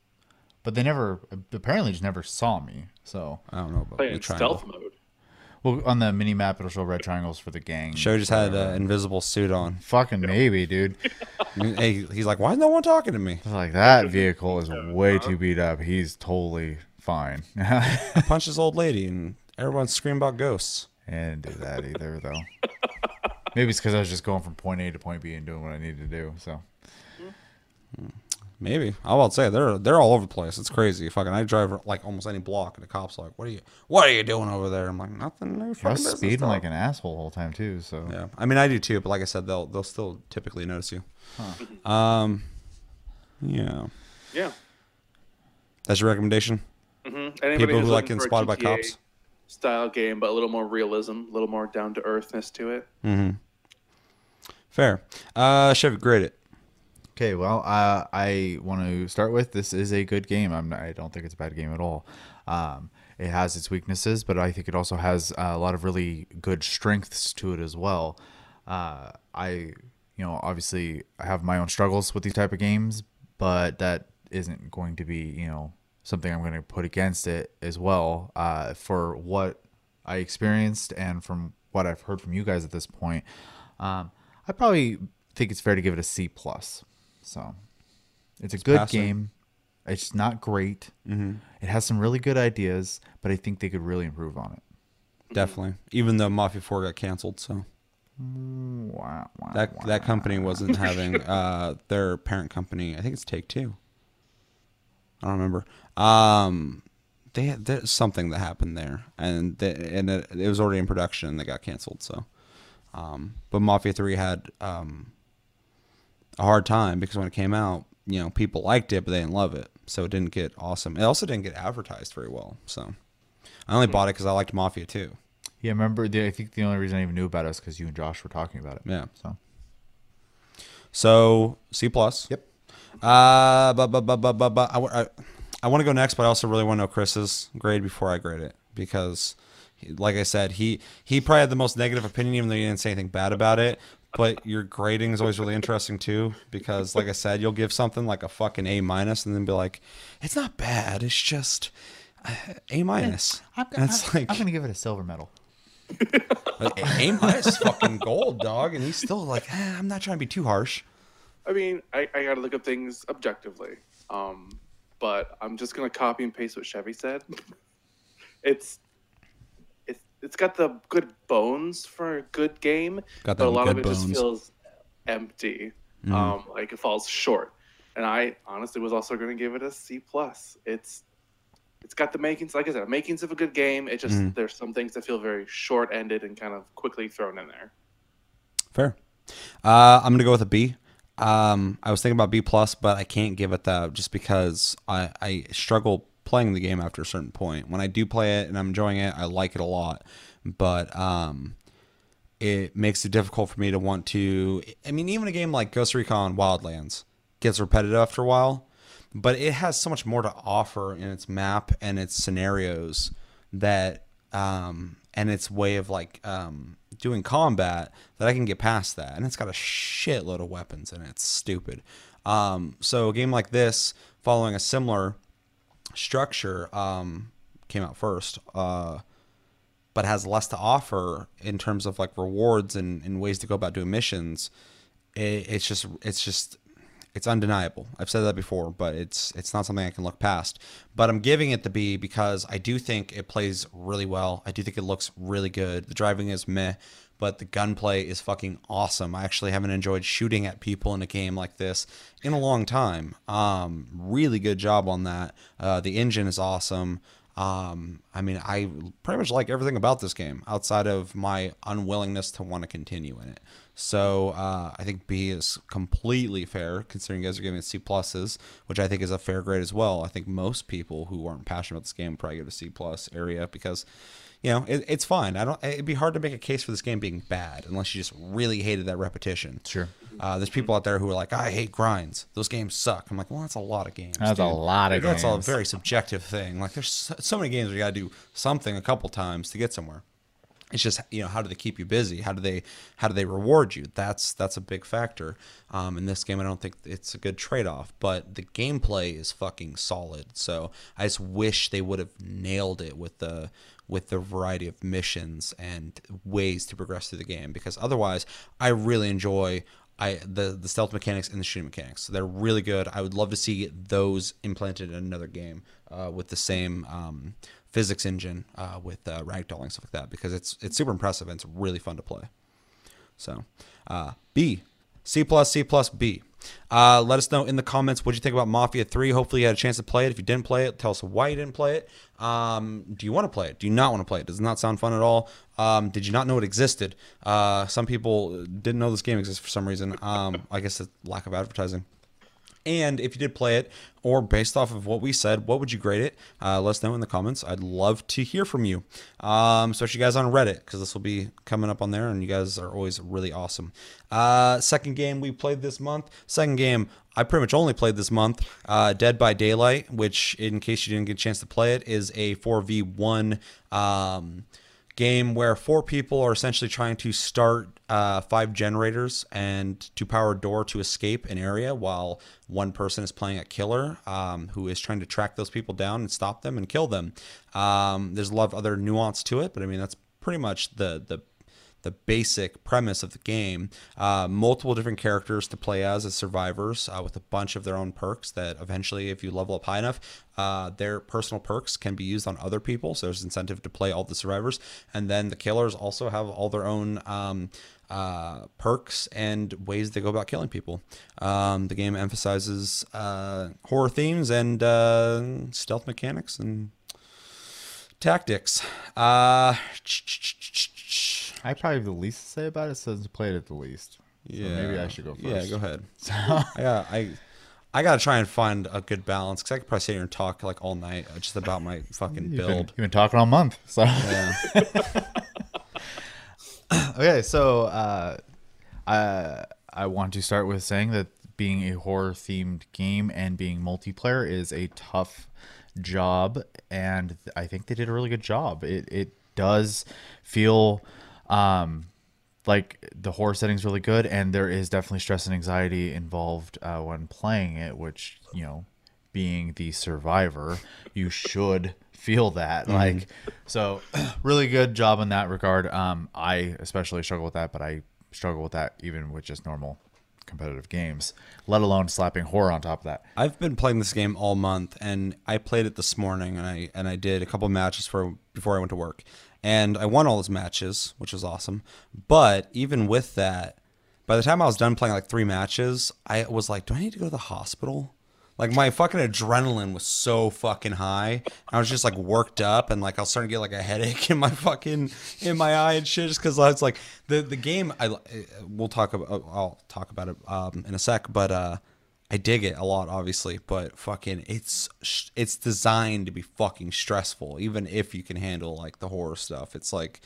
but they never apparently just never saw me. So, I don't know about Play blue in triangle. stealth mode. Well, on the mini map, it'll show red triangles for the gang. Show just had whatever. an invisible suit on. Fucking maybe, dude. <laughs> hey, he's like, why is no one talking to me? It's like that vehicle is way too beat up. He's totally fine. <laughs> I punched this old lady and everyone's screaming about ghosts. I didn't do that either, though. Maybe it's because I was just going from point A to point B and doing what I needed to do. So hmm. Maybe I will say they're they're all over the place. It's crazy. Fucking, I drive like almost any block, and the cops are like, "What are you What are you doing over there?" I'm like, "Nothing." I was speeding like an asshole the whole time too. So Yeah, I mean, I do too. But like I said, they'll they'll still typically notice you. Um, yeah, Yeah. that's your recommendation. hmm Anybody People who like looking getting spotted by cops. Style game, but a little more realism, a little more down to earthness to it. Hmm. Fair. Uh, Chevy, grade it. Okay, well, uh, I want to start with this is a good game. I'm not, I don't think it's a bad game at all. Um, it has its weaknesses, but I think it also has a lot of really good strengths to it as well. Uh, I, you know, obviously I have my own struggles with these type of games, but that isn't going to be, you know, something I'm going to put against it as well. Uh, for what I experienced and from what I've heard from you guys at this point, um, I probably think it's fair to give it a C plus. So it's a good passing. game. It's not great. Mm-hmm. It has some really good ideas, but I think they could really improve on it. Definitely. Even though Mafia Four got canceled, so Wow, that that company wasn't having <laughs> uh their parent company. I think it's Take Two. I don't remember. Um, they had there's something that happened there, and they, and it, it was already in production, and they got canceled. So, um, but Mafia Three had um a hard time because when it came out, you know, people liked it, but they didn't love it, so it didn't get awesome. It also didn't get advertised very well. So, I only bought it because I liked Mafia too. Yeah, remember? The, I think the only reason I even knew about it is because you and Josh were talking about it. Yeah. So So C plus. Yep. Uh, but but but but but, but I, I, I want to go next, but I also really want to know Chris's grade before I grade it because, like I said, he he probably had the most negative opinion, even though he didn't say anything bad about it. But your grading is always really interesting too, because like I said, you'll give something like a fucking A minus, and then be like, it's not bad, it's just uh, A minus. I'm, And it's like I'm gonna give it a silver medal. like, A minus fucking gold, dog, and he's still like, eh, I'm not trying to be too harsh. I mean, I, I got to look at things objectively. Um, but I'm just gonna copy and paste what Chevy said. <laughs> it's it's got the good bones for a good game, but a lot of it just bones. feels empty. Um, like it falls short. And I honestly was also gonna give it a C plus. It's it's got the makings, like I said, makings of a good game. It just there's some things that feel very short ended and kind of quickly thrown in there. Fair. Uh, I'm gonna go with a B. Um, I was thinking about B plus, but I can't give it that just because I, I struggle playing the game after a certain point. When I do play it and I'm enjoying it, I like it a lot, but um, it makes it difficult for me to want to. I mean, even a game like Ghost Recon Wildlands gets repetitive after a while, but it has so much more to offer in its map and its scenarios that um, and its way of like um, doing combat that I can get past that. And it's got a shitload of weapons and it's stupid. Um, so a game like this, following a similar structure, um, came out first, uh, but has less to offer in terms of like rewards and, and ways to go about doing missions. It, it's just it's just it's undeniable. I've said that before, but it's it's not something I can look past. But I'm giving it the B because I do think it plays really well. I do think it looks really good. The driving is meh, but the gunplay is fucking awesome. I actually haven't enjoyed shooting at people in a game like this in a long time. Um, really good job on that. Uh, the engine is awesome. Um, I mean, I pretty much like everything about this game outside of my unwillingness to want to continue in it. So uh, I think B is completely fair, considering you guys are giving it C pluses, which I think is a fair grade as well. I think most people who aren't passionate about this game probably give it a C plus area because, you know, it, it's fine. I don't. It'd be hard to make a case for this game being bad unless you just really hated that repetition. Sure. Uh, there's people out there who are like, I hate grinds. Those games suck. I'm like, well, that's a lot of games. That's a lot of games. That's a very subjective thing. Like, there's so, so many games where you got to do something a couple times to get somewhere. It's just you know how do they keep you busy? How do they how do they reward you? That's that's a big factor. Um, in this game, I don't think it's a good trade off, but the gameplay is fucking solid. So I just wish they would have nailed it with the with the variety of missions and ways to progress through the game because otherwise, I really enjoy I the the stealth mechanics and the shooting mechanics. So They're really good. I would love to see those implanted in another game uh, with the same um, physics engine uh, with uh, ragdolling stuff like that because it's it's super impressive and it's really fun to play. So, uh, B, C plus, C plus, B. Uh, let us know in the comments what you think about Mafia 3. Hopefully, you had a chance to play it. If you didn't play it, tell us why you didn't play it. Um, do you want to play it? Do you not want to play it? Does it not sound fun at all? Um, did you not know it existed? Uh, some people didn't know this game exists for some reason. Um, I guess it's lack of advertising. And if you did play it, or based off of what we said, what would you grade it? Uh, let us know in the comments. I'd love to hear from you, um, especially you guys on Reddit, because this will be coming up on there, and you guys are always really awesome. Uh, second game we played this month. Second game I pretty much only played this month. Uh, Dead by Daylight, which, in case you didn't get a chance to play it, is a 4v1. Um, game where four people are essentially trying to start uh, five generators and to power a door to escape an area while one person is playing a killer um, who is trying to track those people down and stop them and kill them. Um, there's a lot of other nuance to it, but I mean, that's pretty much the, the the basic premise of the game. Uh, multiple different characters to play as as survivors uh, with a bunch of their own perks that eventually, if you level up high enough, uh, their personal perks can be used on other people. So there's incentive to play all the survivors. And then the killers also have all their own. Um, uh, perks and ways they go about killing people. Um, the game emphasizes uh, horror themes and uh, stealth mechanics and tactics. Uh, I probably have the least to say about it since I played it the least. So yeah, maybe I should go first. Yeah, go ahead. <laughs> <laughs> yeah, I I gotta try and find a good balance because I could probably sit here and talk like all night uh, just about my <laughs> fucking You've build. been, you've been talking all month, so Yeah. okay. So uh, I I want to start with saying that being a horror themed game and being multiplayer is a tough job, and I think they did a really good job. It it does feel um like the horror setting's really good and there is definitely stress and anxiety involved uh, when playing it which you know being the survivor you should feel that like so <clears throat> really good job in that regard. Um i especially struggle with that but i struggle with that even with just normal competitive games let alone slapping horror on top of that I've been playing this game all month, and I played it this morning, and I and I did a couple matches for before I went to work, and I won all those matches, which was awesome. But even with that, by the time I was done playing like three matches, I was like, "Do I need to go to the hospital?" Like my fucking adrenaline was so fucking high. I was just like worked up, and like I was starting to get like a headache in my fucking in my eye and shit, just because I was like the the game. I we'll talk about I'll talk about it um, in a sec, but uh, I dig it a lot, obviously, but fucking it's it's designed to be fucking stressful, even if you can handle like the horror stuff. It's like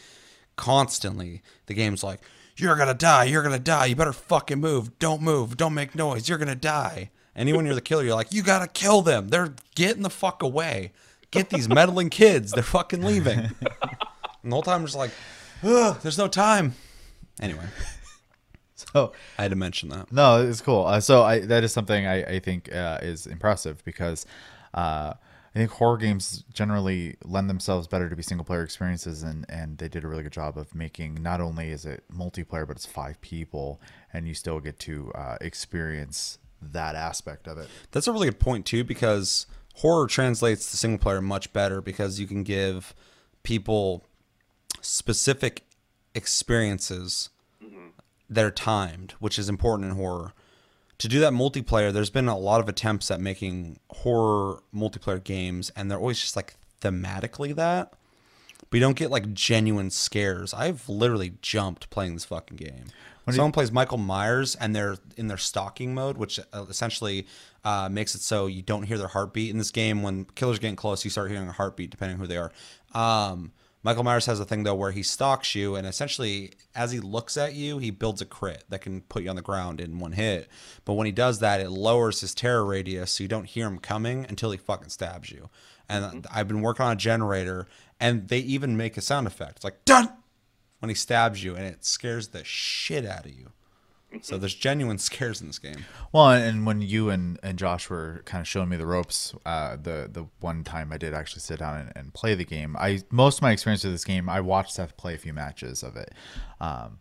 constantly the game's like, You're gonna die, you're gonna die, you better fucking move, don't move, don't make noise, you're gonna die. When you're the killer, you're like, You gotta kill them. They're getting the fuck away. Get these meddling kids, they're fucking leaving. And the whole time I'm just like, Ugh, there's no time. Anyway, <laughs> so I had to mention that. No, it's cool. Uh, so I that is something I, I think uh, is impressive because uh, I think horror games generally lend themselves better to be single player experiences, and and they did a really good job of making not only is it multiplayer, but it's five people, and you still get to uh, experience that aspect of it. That's a really good point too, because horror translates to single player much better because you can give people specific experiences mm-hmm. that are timed, which is important in horror. To do that multiplayer, there's been a lot of attempts at making horror multiplayer games, and they're always just like thematically that. But you don't get like genuine scares. I've literally jumped playing this fucking game. When Someone plays Michael Myers and they're in their stalking mode, which uh, essentially uh, makes it so you don't hear their heartbeat in this game. When killers getting close, you start hearing a heartbeat depending on who they are. Um, Michael Myers has a thing though where he stalks you, and essentially, as he looks at you, he builds a crit that can put you on the ground in one hit. But when he does that, it lowers his terror radius, so you don't hear him coming until he fucking stabs you. And I've been working on a generator, and they even make a sound effect. It's like done when he stabs you, and it scares the shit out of you. So there's genuine <laughs> scares in this game. Well, and when you and, and Josh were kind of showing me the ropes, uh, the the one time I did actually sit down and, and play the game, I most of my experience with this game, I watched Seth play a few matches of it, um,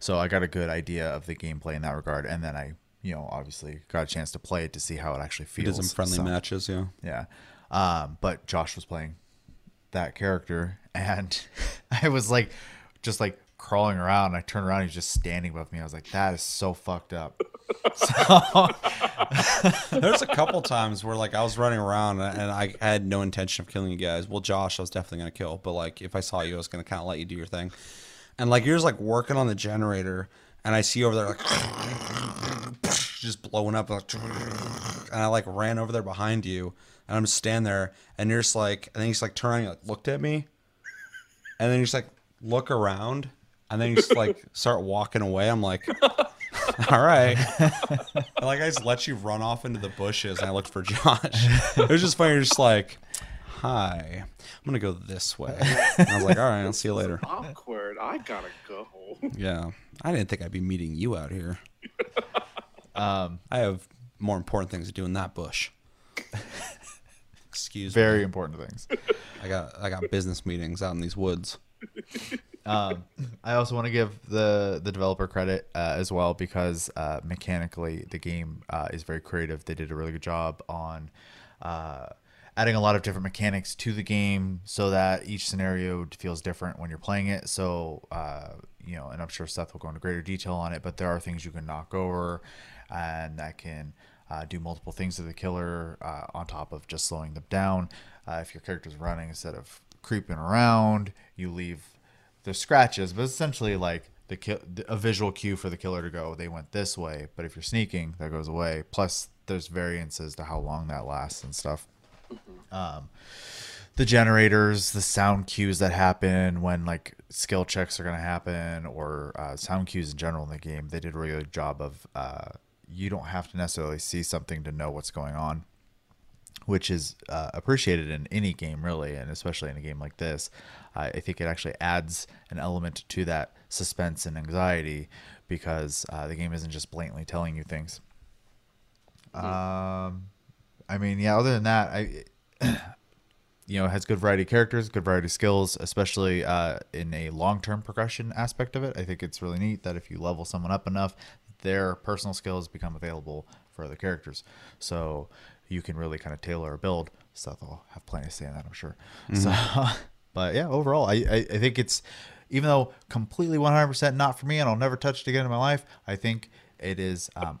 so I got a good idea of the gameplay in that regard, and then I, you know, obviously got a chance to play it to see how it actually feels. did some friendly So- matches, yeah. yeah. Um, but Josh was playing that character, and <laughs> I was like, just like crawling around. I turned around, he's just standing above me. I was like, that is so fucked up. <laughs> so, <laughs> There's a couple times where like I was running around and I had no intention of killing you guys. Well, Josh, I was definitely gonna kill, but like if I saw you, I was gonna kind of let you do your thing. And like you're just like working on the generator, and I see you over there like just blowing up, and I like ran over there behind you, and I'm just standing there, and you're just like, and then he's like turning, like looked at me, and then you just like look around, and then you just like <laughs> start walking away. I'm like. <laughs> All right. And, <laughs> like I just let you run off into the bushes and I looked for Josh. It was just funny. You're just like, hi, I'm gonna go this way. And I was like, all right, I'll see you later. Awkward. I gotta go. Yeah. I didn't think I'd be meeting you out here. um, I have more important things to do in that bush. Excuse me. very important things. <laughs> I got I got business meetings out in these woods. <laughs> Um, I also want to give the the developer credit uh, as well because uh, mechanically the game uh, is very creative. They did a really good job on uh, adding a lot of different mechanics to the game so that each scenario feels different when you're playing it. So uh, you know, and I'm sure Seth will go into greater detail on it, but there are things you can knock over, and that can uh, do multiple things to the killer uh, on top of just slowing them down. Uh, if your character's running instead of creeping around, you leave the scratches, but essentially like the kill a visual cue for the killer to go. They went this way, but if you're sneaking, that goes away. Plus, there's variances to how long that lasts and stuff. Um, the generators, the sound cues that happen when like skill checks are going to happen, or uh, sound cues in general in the game, they did a really good job of. Uh, you don't have to necessarily see something to know what's going on, which is uh, appreciated in any game really, and especially in a game like this. Uh, I think it actually adds an element to that suspense and anxiety because uh, the game isn't just blatantly telling you things. Um, I mean, yeah. Other than that, I <clears throat> you know, it has good variety of characters, good variety of skills, especially uh, in a long term progression aspect of it. I think it's really neat that if you level someone up enough, their personal skills become available for other characters. So you can really kind of tailor a build. Seth will have plenty to say on that, I'm sure. So, <laughs> but yeah, overall, I, I, I think it's, even though completely 100% not for me and I'll never touch it again in my life, I think it is, um,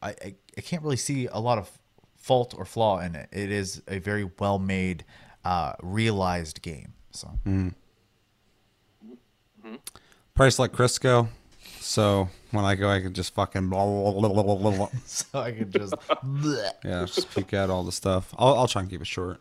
I, I, I can't really see a lot of fault or flaw in it. It is a very well made, uh, realized game. So Price like Crisco. So when I go, I can just fucking blah, blah, blah, blah, blah, blah. <laughs> so I could just <laughs> bleh. yeah, just peek out all the stuff. I'll, I'll try and keep it short.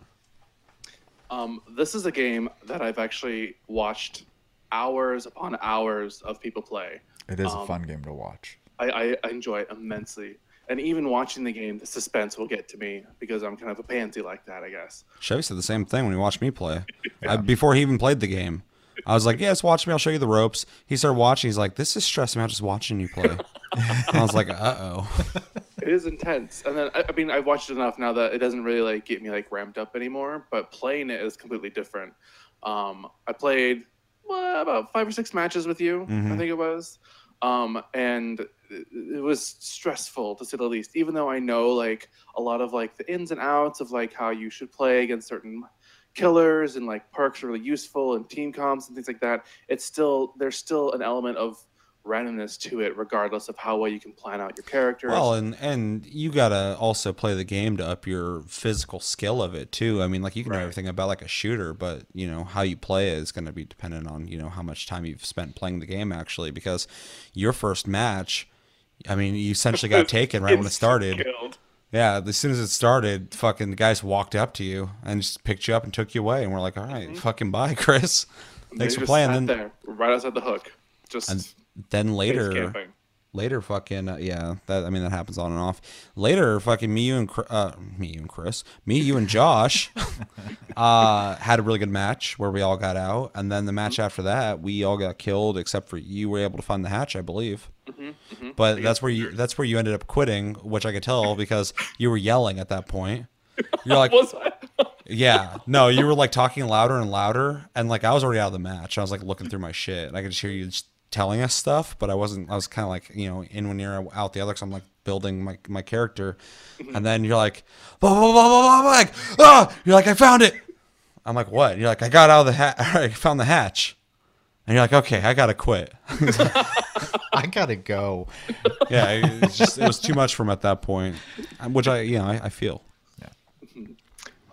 Um, this is a game that I've actually watched hours upon hours of people play. it is a fun game to watch. I, I, I enjoy it immensely. And even watching the game, the suspense will get to me because I'm kind of a pansy like that, I guess. Chevy said the same thing when he watched me play. <laughs> I, before he even played the game, I was like, yeah, just watch me. I'll show you the ropes." He started watching. He's like, "This is stressing me out just watching you play." <laughs> I was like, "Uh oh." It is intense. And then, I, I mean, I've watched it enough now that it doesn't really like get me like ramped up anymore, but playing it is completely different. Um, I played well, about five or six matches with you, I think it was. Um, and it, it was stressful to say the least, even though I know like a lot of like the ins and outs of like how you should play against certain killers and like perks are really useful and team comps and things like that. It's still, there's still an element of randomness to it, regardless of how well you can plan out your characters. Well, and and you gotta also play the game to up your physical skill of it too. I mean, like you can know everything about like a shooter, but you know how you play is going to be dependent on you know how much time you've spent playing the game actually. Because your first match, I mean, you essentially got <laughs> taken right when it started. Killed. Yeah, as soon as it started, fucking the guys walked up to you and just picked you up and took you away, and we're like, all right, mm-hmm. fucking bye, Chris. Thanks for playing. Then there, right outside the hook, just and then later. Later fucking uh, yeah that i mean that happens on and off. Later fucking me you and uh me you and chris me you and josh <laughs> uh had a really good match where we all got out. And then the match after that we all got killed except for you were able to find the hatch i believe. But that's where you that's where you ended up quitting which i could tell <laughs> because you were yelling at that point. <laughs> You're like yeah no you were like talking louder and louder. And like i was already out of the match. I was like looking through my shit. And i could just hear you just telling us stuff but i wasn't i was kind of like you know in one ear out the other because i'm like building my, my character. And then you're like blah, blah, blah, blah, blah, blah, like ah! You're like i found it. I'm like what? You're like i got out of the hatch <laughs> i found the hatch. And you're like, okay, I gotta quit. <laughs> <laughs> I gotta go. yeah, it, it's just it was too much for him at that point, which I you know I, I feel.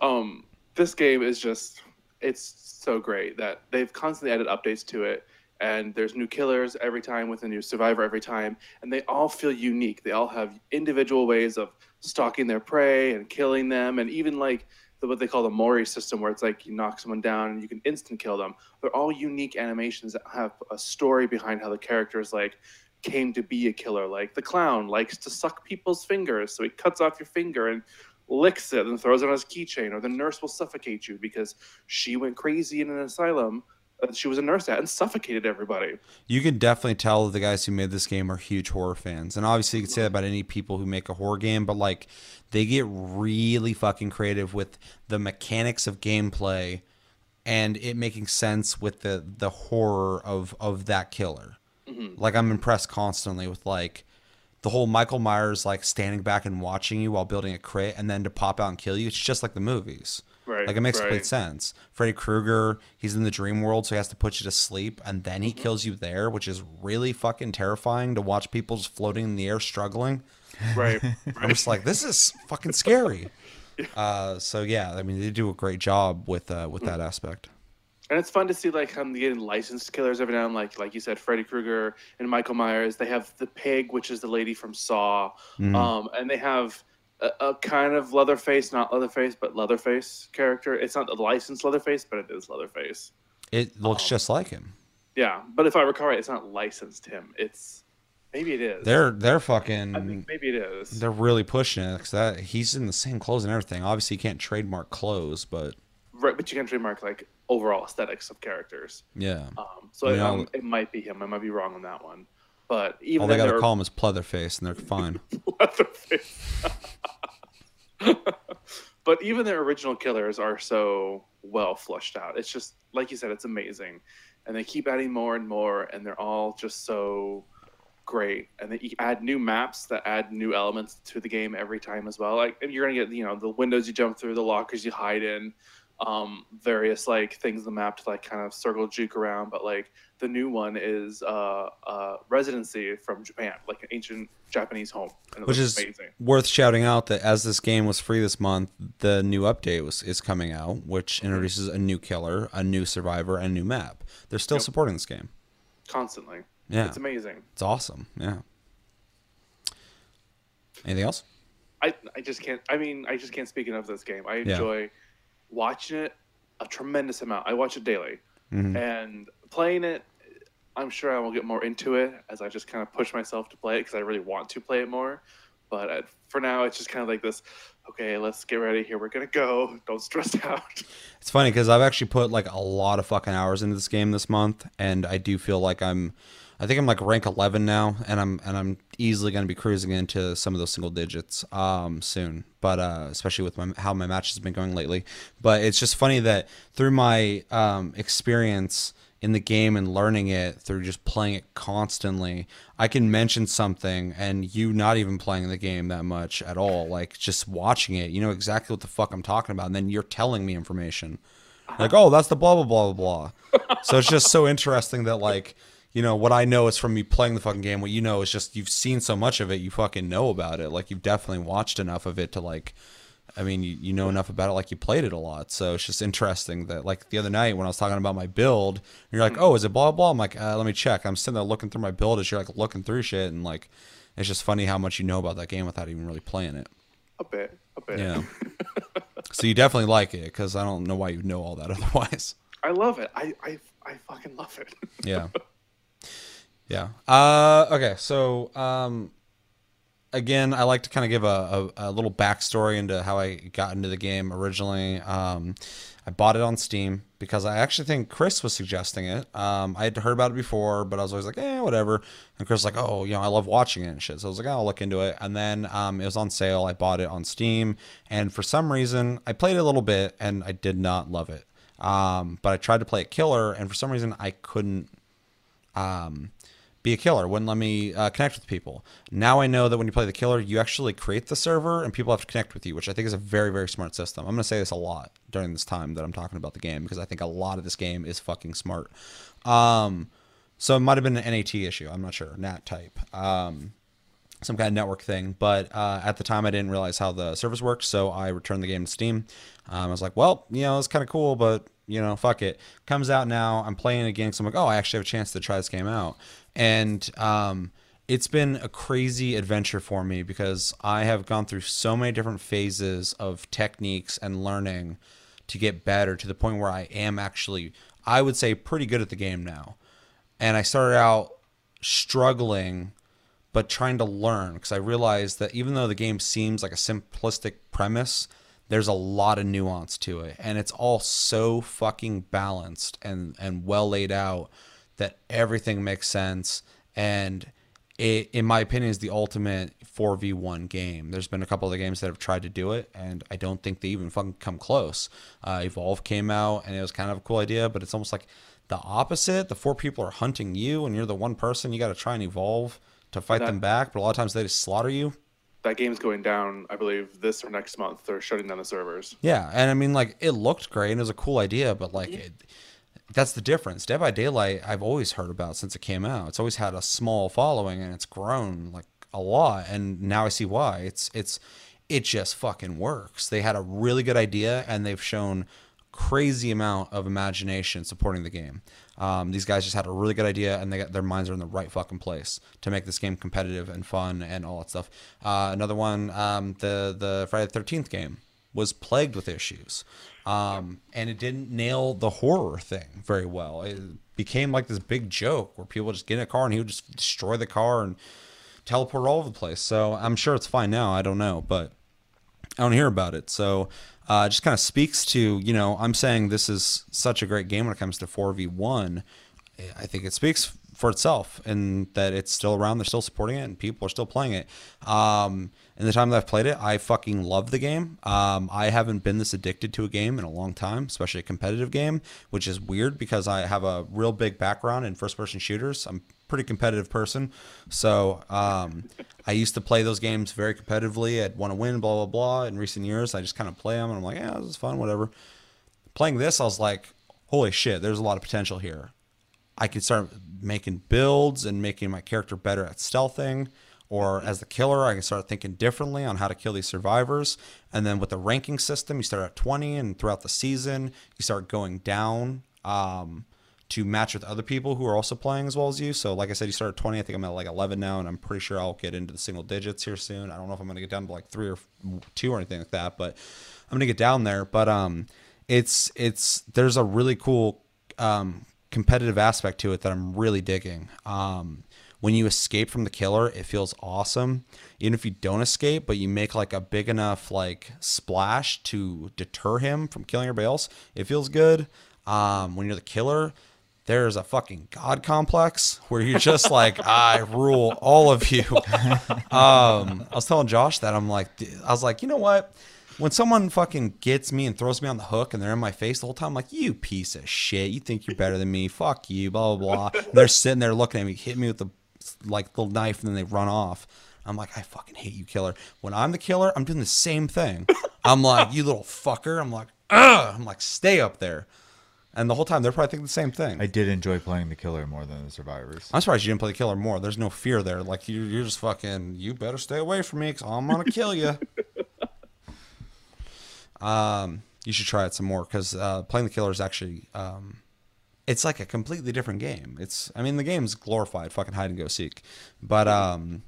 um this game is just it's so great that they've constantly added updates to it and there's new killers every time with a new survivor every time and they all feel unique. They all have individual ways of stalking their prey and killing them and even like the, what they call the mori system where it's like you knock someone down and you can instant kill them. They're all unique animations that have a story behind how the characters like came to be a killer. Like the clown likes to suck people's fingers so he cuts off your finger and licks it and throws it on his keychain, or the nurse will suffocate you because she went crazy in an asylum that she was a nurse at and suffocated everybody. You can definitely tell that the guys who made this game are huge horror fans. And obviously, you can say that about any people who make a horror game, but like they get really fucking creative with the mechanics of gameplay and it making sense with the the horror of of that killer. Mm-hmm. Like I'm impressed constantly with like the whole Michael Myers like standing back and watching you while building a crit and then to pop out and kill you. It's just like the movies. Right, Like it makes right. complete sense. Freddy Krueger, he's in the dream world, so he has to put you to sleep, and then Mm-hmm. he kills you there, which is really fucking terrifying to watch people just floating in the air struggling. Right. <laughs> I'm just like, this is fucking scary. <laughs> Uh, so yeah, I mean, they do a great job with uh, with Mm. that aspect. and it's fun to see like how they getting licensed killers every now and like like you said, Freddy Krueger and Michael Myers. They have the pig, which is the lady from Saw, Mm-hmm. um, and they have a, a kind of Leatherface, not Leatherface, but Leatherface character. It's not the licensed Leatherface, but it is Leatherface. It looks Oh. just like him. Yeah, but if I recall right, it's not licensed him. It's maybe it is. They're they're I fucking think maybe it is. they're really pushing it because that he's in the same clothes and everything. Obviously, you can't trademark clothes, but Right, but you can trademark like overall aesthetics of characters. yeah. Um, so I mean, it, um, it might be him. I might be wrong on that one. But even All they gotta call him is Pleatherface, and they're fine. <laughs> Leatherface. <laughs> but even their original killers are so well flushed out. It's just like you said, it's amazing, and they keep adding more and more, and they're all just so great. And they add new maps that add new elements to the game every time as well. Like and you're gonna get you know the windows you jump through, the lockers you hide in, um, various like things in the map to like kind of circle juke around. But like the new one is uh, uh, residency from Japan, like an ancient Japanese home, and Which is amazing. worth shouting out that as this game was free this month, the new update was is coming out, which introduces a new killer, a new survivor, and a new map. They're still Yep. supporting this game. constantly. Yeah, It's amazing. It's awesome. Yeah. Anything else? I I just can't. I mean, I just can't speak enough of this game. I Yeah. enjoy watching it a tremendous amount. I watch it daily, Mhm. and playing it. I'm sure I will get more into it as I just kind of push myself to play it because I really want to play it more. But uh, for now, it's just kind of like this. Okay, let's get ready. Here we're gonna go. <laughs> Don't stress <laughs> out. It's funny because I've actually put like a lot of fucking hours into this game this month, and I do feel like I'm, I think I'm like rank 11 now, and I'm and I'm easily going to be cruising into some of those single digits um soon. But uh, especially with my, how my match has been going lately. But it's just funny that through my um, experience in the game and learning it through just playing it constantly, I can mention something and you not even playing the game that much at all, like just watching it, you know exactly what the fuck I'm talking about, and then you're telling me information. Like, oh, that's the blah blah blah blah blah. <laughs> so it's just so interesting that like, you know, what I know is from me playing the fucking game. What you know is just you've seen so much of it, you fucking know about it. Like you've definitely watched enough of it to like I mean, you, you know enough about it, like you played it a lot. So it's just interesting that, like, the other night when I was talking about my build, you're like, oh, is it blah, blah? I'm like, uh, let me check. I'm sitting there looking through my build as you're like looking through shit. And, like, it's just funny how much you know about that game without even really playing it. A bit. A bit. Yeah. <laughs> so you definitely like it because I don't know why you know all that <laughs> otherwise. I love it. I I I fucking love it. Yeah. <laughs> Yeah. Uh, okay. So, um, again, I like to kind of give a, a, a little backstory into how I got into the game originally. Um, I bought it on Steam because I actually think Chris was suggesting it. Um, I had heard about it before, but I was always like, eh, whatever. And Chris was like, oh, you know, I love watching it and shit. So I was like, oh, I'll look into it. And then um, it was on sale. I bought it on Steam. And for some reason, I played it a little bit and I did not love it. Um, but I tried to play it killer, and for some reason, I couldn't um, be a killer. Wouldn't let me uh, connect with people. Now I know that when you play the killer, you actually create the server and people have to connect with you, which I think is a very, very smart system. I'm going to say this a lot during this time that I'm talking about the game because I think a lot of this game is fucking smart. Um, so it might have been an NAT issue. I'm not sure. NAT type. Um, some kind of network thing. But uh, at the time, I didn't realize how the service worked, so I returned the game to Steam. Um, I was like, well, you know, it's kind of cool, but you know, fuck it. Comes out now. I'm playing it again. So I'm like, oh, I actually have a chance to try this game out, and um, it's been a crazy adventure for me because I have gone through so many different phases of techniques and learning to get better to the point where I am actually, I would say, pretty good at the game now. And I started out struggling but trying to learn because I realized that even though the game seems like a simplistic premise, there's a lot of nuance to it, and it's all so fucking balanced and and well laid out that everything makes sense. And it, in my opinion, is the ultimate 4v1 game. There's been a couple of games that have tried to do it, and I don't think they even fucking come close. Uh, Evolve came out, and it was kind of a cool idea, but it's almost like the opposite. The four people are hunting you, and you're the one person. You got to try and evolve to fight That- them back, but a lot of times they just slaughter you. That game's going down, I believe, this or next month. They're shutting down the servers. Yeah, and I mean, like it looked great and it was a cool idea, but like it, that's the difference. Dead by Daylight, I've always heard about since it came out. It's always had a small following and it's grown like a lot, and now I see why. It's it's it just fucking works. They had a really good idea and they've shown crazy amount of imagination supporting the game. Um, these guys just had a really good idea, and they got their minds are in the right fucking place to make this game competitive and fun and all that stuff. Uh, another one, um, the the Friday the Thirteenth game was plagued with issues, um, and it didn't nail the horror thing very well. It became like this big joke where people just get in a car and he would just destroy the car and teleport all over the place. So I'm sure it's fine now. I don't know, but I don't hear about it. So uh, just kind of speaks to, you know, I'm saying this is such a great game when it comes to 4v1. I think it speaks for itself and that it's still around. They're still supporting it and people are still playing it. Um, in the time that I've played it, I fucking love the game. Um, I haven't been this addicted to a game in a long time, especially a competitive game, which is weird because I have a real big background in first person shooters. I'm pretty competitive person. So um, I used to play those games very competitively. I'd want to win, blah, blah, blah. In recent years, I just kind of play them and I'm like, yeah, this is fun, whatever. Playing this, I was like, holy shit, there's a lot of potential here. I can start making builds and making my character better at stealthing. Or as the killer, I can start thinking differently on how to kill these survivors. And then with the ranking system, you start at 20, and throughout the season, you start going down um, to match with other people who are also playing as well as you. So, like I said, you start at 20. I think I'm at like 11 now, and I'm pretty sure I'll get into the single digits here soon. I don't know if I'm going to get down to like three or two or anything like that, but I'm going to get down there. But um, it's it's there's a really cool um, competitive aspect to it that I'm really digging. Um, when you escape from the killer, it feels awesome. Even if you don't escape, but you make like a big enough like splash to deter him from killing everybody else, it feels good. Um, when you're the killer, there's a fucking god complex where you're just like, <laughs> I rule all of you. <laughs> um, I was telling Josh that I'm like, I was like, you know what? When someone fucking gets me and throws me on the hook and they're in my face the whole time, I'm like, you piece of shit. You think you're better than me. Fuck you, blah, blah, blah. <laughs> And they're sitting there looking at me, hit me with the like little knife, and then they run off. I'm like, I fucking hate you, killer. When I'm the killer, I'm doing the same thing. I'm like, you little fucker. I'm like, ugh. I'm like, stay up there. And the whole time they're probably thinking the same thing. I did enjoy playing the killer more than the survivors. I'm surprised you didn't play the killer more. There's no fear there. Like you, you're just fucking. You better stay away from me because I'm gonna kill you. <laughs> um, you should try it some more because uh, playing the killer is actually um, it's like a completely different game. It's I mean the game's glorified fucking hide and go seek, but um,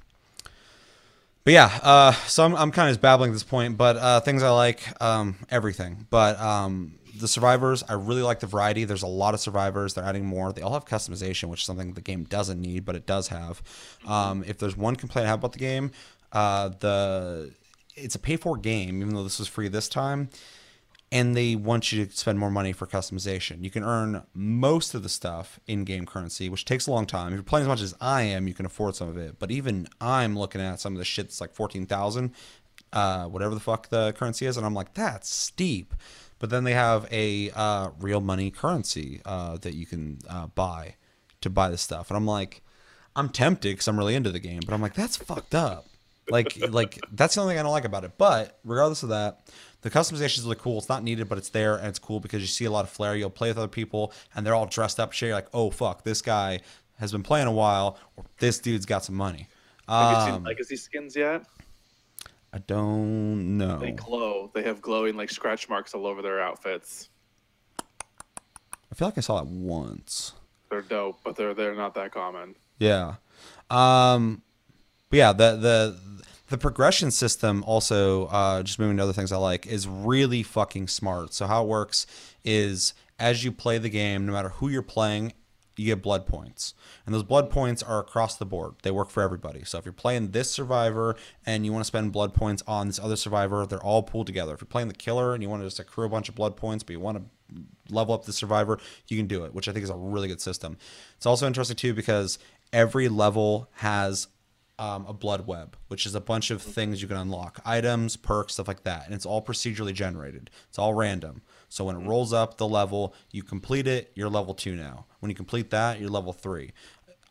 but yeah. Uh, so I'm I'm kind of just babbling at this point, but uh, things I like um everything, but um. The survivors, I really like the variety. There's a lot of survivors. They're adding more. They all have customization, which is something the game doesn't need, but it does have. Um, if there's one complaint I have about the game, uh, the it's a pay for game, even though this was free this time and they want you to spend more money for customization. You can earn most of the stuff in game currency, which takes a long time. If you're playing as much as I am, you can afford some of it. But even I'm looking at some of the shit that's like fourteen thousand, uh, whatever the fuck the currency is, and I'm like, that's steep. But then they have a uh, real money currency uh, that you can uh, buy to buy the stuff, and I'm like, I'm tempted because I'm really into the game, but I'm like, that's fucked up. Like <laughs> like that's the only thing I don't like about it. But regardless of that, the customization is really cool. It's not needed, but it's there and it's cool because you see a lot of flair. You'll play with other people and they're all dressed up. Shit, you're like, oh fuck, this guy has been playing a while. Or this dude's got some money. Have you seen Um, legacy skins yet? I don't know. They glow. They have glowing like scratch marks all over their outfits. I feel like I saw that once. They're dope, but they're they're not that common. Yeah. Um but yeah, the the the progression system also uh just moving to other things I like is really fucking smart. So how it works is as you play the game, no matter who you're playing, you get blood points. And those blood points are across the board. They work for everybody. So if you're playing this survivor and you want to spend blood points on this other survivor, they're all pooled together. If you're playing the killer and you want to just accrue a bunch of blood points, but you want to level up the survivor, you can do it, which I think is a really good system. It's also interesting too because every level has um, a blood web, which is a bunch of things you can unlock items, perks, stuff like that. And it's all procedurally generated, it's all random. So when it rolls up the level, you complete it, you're level two now. When you complete that, you're level three.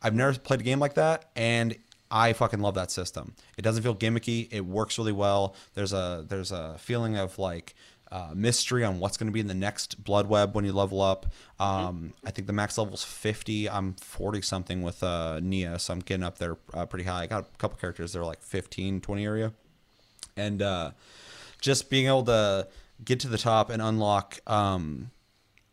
I've never played a game like that, and I fucking love that system. It doesn't feel gimmicky. It works really well. There's a there's a feeling of like uh, mystery on what's going to be in the next blood web when you level up. Um, I think the max level is 50. I'm 40 something with uh, Nea, so I'm getting up there uh, pretty high. I got a couple characters that are like 15, 20 area, and uh, just being able to get to the top and unlock um,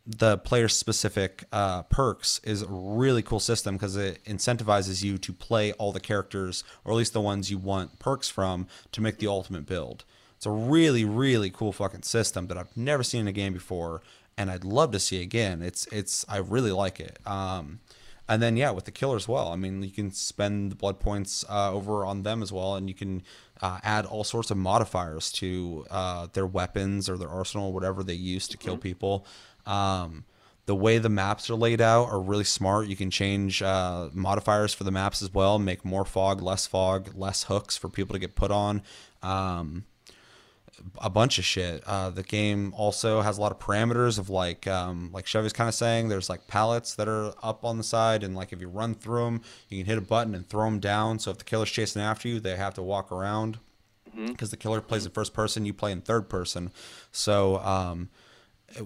the player specific uh, perks is a really cool system because it incentivizes you to play all the characters or at least the ones you want perks from to make the ultimate build. It's a really really cool fucking system that i've never seen in a game before and i'd love to see again. It's it's i really like it. Um, and then yeah with the killer as well. I mean you can spend the blood points uh, over on them as well and you can uh, add all sorts of modifiers to uh, their weapons or their arsenal whatever they use to kill people. Um, the way the maps are laid out are really smart. You can change uh, modifiers for the maps as well make more fog less fog less hooks for people to get put on. Um, a bunch of shit. Uh, the game also has a lot of parameters of like, um, like Chevy's kind of saying, there's like pallets that are up on the side, and like if you run through them, you can hit a button and throw them down. So if the killer's chasing after you, they have to walk around because the killer plays in first person, you play in third person. So, um,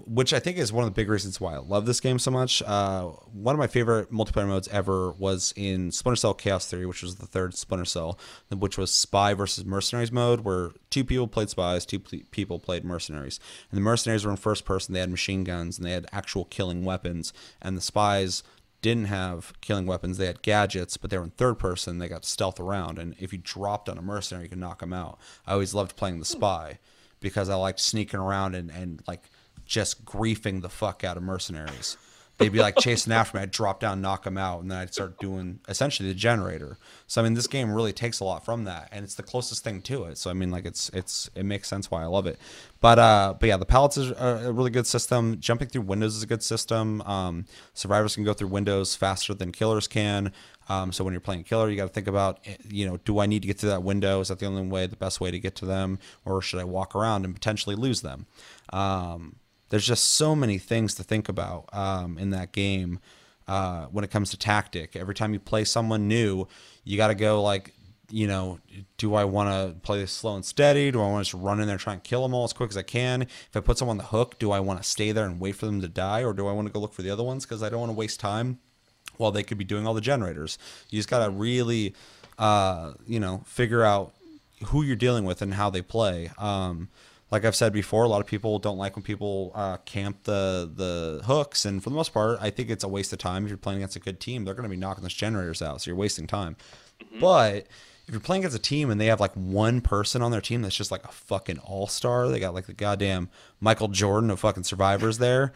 which I think is one of the big reasons why I love this game so much. Uh, one of my favorite multiplayer modes ever was in Splinter Cell Chaos Theory, which was the third Splinter Cell, which was spy versus mercenaries mode, where two people played spies, two ple- people played mercenaries. And the mercenaries were in first person, they had machine guns, and they had actual killing weapons. And the spies didn't have killing weapons, they had gadgets, but they were in third person, they got stealth around. And if you dropped on a mercenary, you could knock them out. I always loved playing the spy because I liked sneaking around and, and like just griefing the fuck out of mercenaries. They'd be like chasing after me. I'd drop down, knock them out, and then I'd start doing essentially the generator. So I mean, this game really takes a lot from that, and it's the closest thing to it. So I mean, like it's it's it makes sense why I love it. But uh, but yeah, the pallets is a really good system. Jumping through windows is a good system. Um, survivors can go through windows faster than killers can. Um, so when you're playing killer, you got to think about, eh, you know, do I need to get through that window? Is that the only way, the best way to get to them, or should I walk around and potentially lose them? Um, there's just so many things to think about um, in that game uh, when it comes to tactic. Every time you play someone new, you got to go like, you know, do I want to play this slow and steady? Do I want to just run in there and try and kill them all as quick as I can? If I put someone on the hook, do I want to stay there and wait for them to die, or do I want to go look for the other ones because I don't want to waste time while they could be doing all the generators? You just got to really, uh, you know, figure out who you're dealing with and how they play. Um, like I've said before, a lot of people don't like when people uh, camp the the hooks, and for the most part, I think it's a waste of time. If you're playing against a good team, they're going to be knocking those generators out, so you're wasting time. But if you're playing against a team and they have like one person on their team that's just like a fucking all star, they got like the goddamn Michael Jordan of fucking survivors there,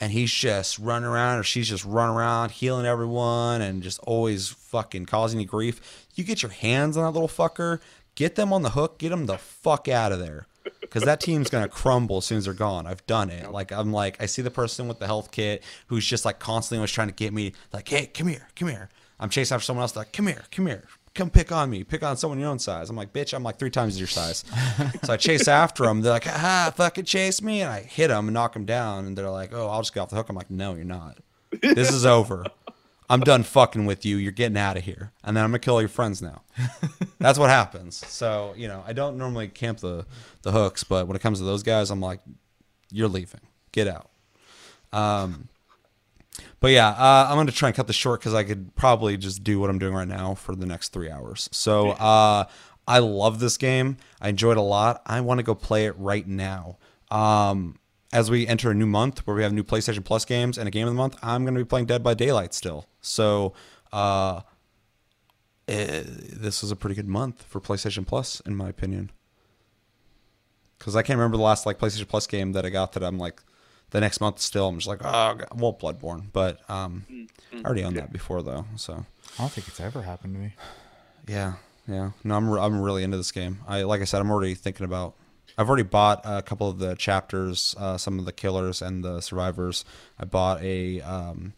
and he's just running around or she's just running around healing everyone and just always fucking causing you grief. You get your hands on that little fucker, get them on the hook, get them the fuck out of there. Because that team's gonna crumble as soon as they're gone. I've done it. Like I'm like I see the person with the health kit who's just like constantly was trying to get me like, hey, come here, come here. I'm chasing after someone else like, come here, come here, come pick on me, pick on someone your own size. I'm like, bitch, I'm like three times your size. <laughs> so I chase after them. They're like, ah, fucking chase me, and I hit them and knock them down. And they're like, oh, I'll just get off the hook. I'm like, no, you're not. This is over. I'm done fucking with you. You're getting out of here. And then I'm gonna kill all your friends now. <laughs> That's what happens. So you know, I don't normally camp the the hooks, but when it comes to those guys, I'm like, you're leaving. Get out. Um, but yeah, uh, I'm gonna try and cut this short because I could probably just do what I'm doing right now for the next three hours. So uh, I love this game. I enjoyed it a lot. I want to go play it right now. Um, as we enter a new month where we have new PlayStation Plus games and a game of the month, I'm going to be playing Dead by Daylight still. So uh, eh, this was a pretty good month for PlayStation Plus, in my opinion. Because I can't remember the last like PlayStation Plus game that I got that I'm like the next month still. I'm just like, oh, God. well, Bloodborne, but um, I already owned that before though. So I don't think it's ever happened to me. yeah, yeah. No, I'm I'm really into this game. I like I said, I'm already thinking about. I've already bought a couple of the chapters, uh, some of the killers and the survivors. I bought a um,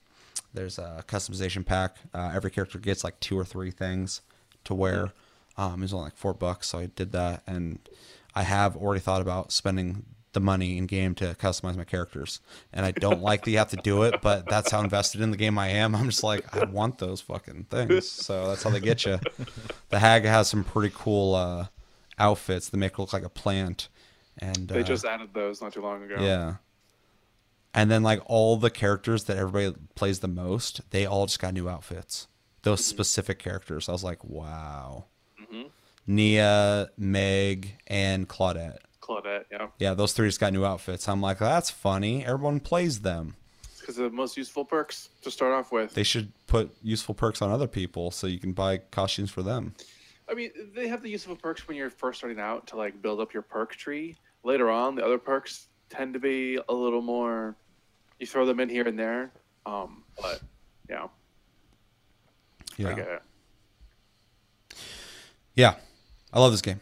there's a customization pack. Uh, every character gets like two or three things to wear. Um, it was only like four bucks, so I did that, and I have already thought about spending the money in game to customize my characters. And I don't like that you have to do it, but that's how invested in the game I am. I'm just like, I want those fucking things. So that's how they get you. The hag has some pretty cool uh, outfits that make her look like a plant. And They uh, just added those not too long ago. yeah. And then like all the characters that everybody plays the most, they all just got new outfits. Those specific characters. I was like, wow. Nea, Meg, and Claudette. Claudette, yeah. Yeah, those three just got new outfits. I'm like, that's funny. Everyone plays them. Because the most useful perks to start off with. They should put useful perks on other people so you can buy costumes for them. I mean, they have the useful perks when you're first starting out to like build up your perk tree. Later on, the other perks tend to be a little more. You throw them in here and there, um, but yeah, I Yeah. get it. Yeah, I love this game.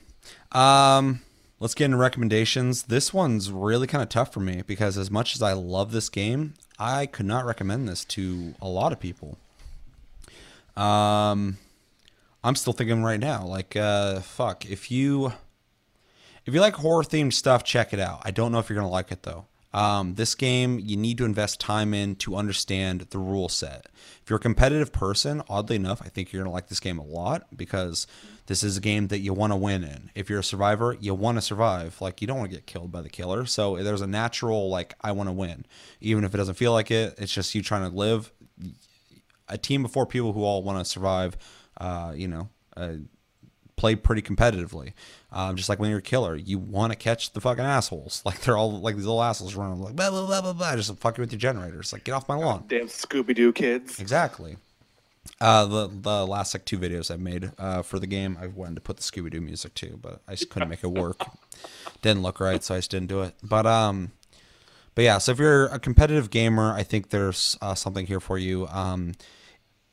Um, let's get into recommendations. This one's really kind of tough for me because as much as I love this game, I could not recommend this to a lot of people. Um, I'm still thinking right now, like, uh, fuck, if you if you like horror themed stuff, check it out. I don't know if you're gonna like it though. Um, this game you need to invest time in to understand the rule set. If you're a competitive person, oddly enough, I think you're gonna like this game a lot because this is a game that you want to win in. If you're a survivor, you want to survive. Like you don't want to get killed by the killer. So there's a natural like I want to win, even if it doesn't feel like it. It's just you trying to live. A team of four people who all want to survive. Uh, you know. Uh, play pretty competitively. Um, just like when you're a killer, you want to catch the fucking assholes. <laughs> Like they're all like these little assholes running like blah blah blah blah blah, just fucking with your generators. Like get off my lawn. Damn Scooby Doo kids. Exactly. Uh, the the last like two videos I've made uh, for the game, I wanted to put the Scooby Doo music too, but I just couldn't make it work. <laughs> didn't look right, so I just didn't do it. But um, but yeah. So if you're a competitive gamer, I think there's uh, something here for you. Um,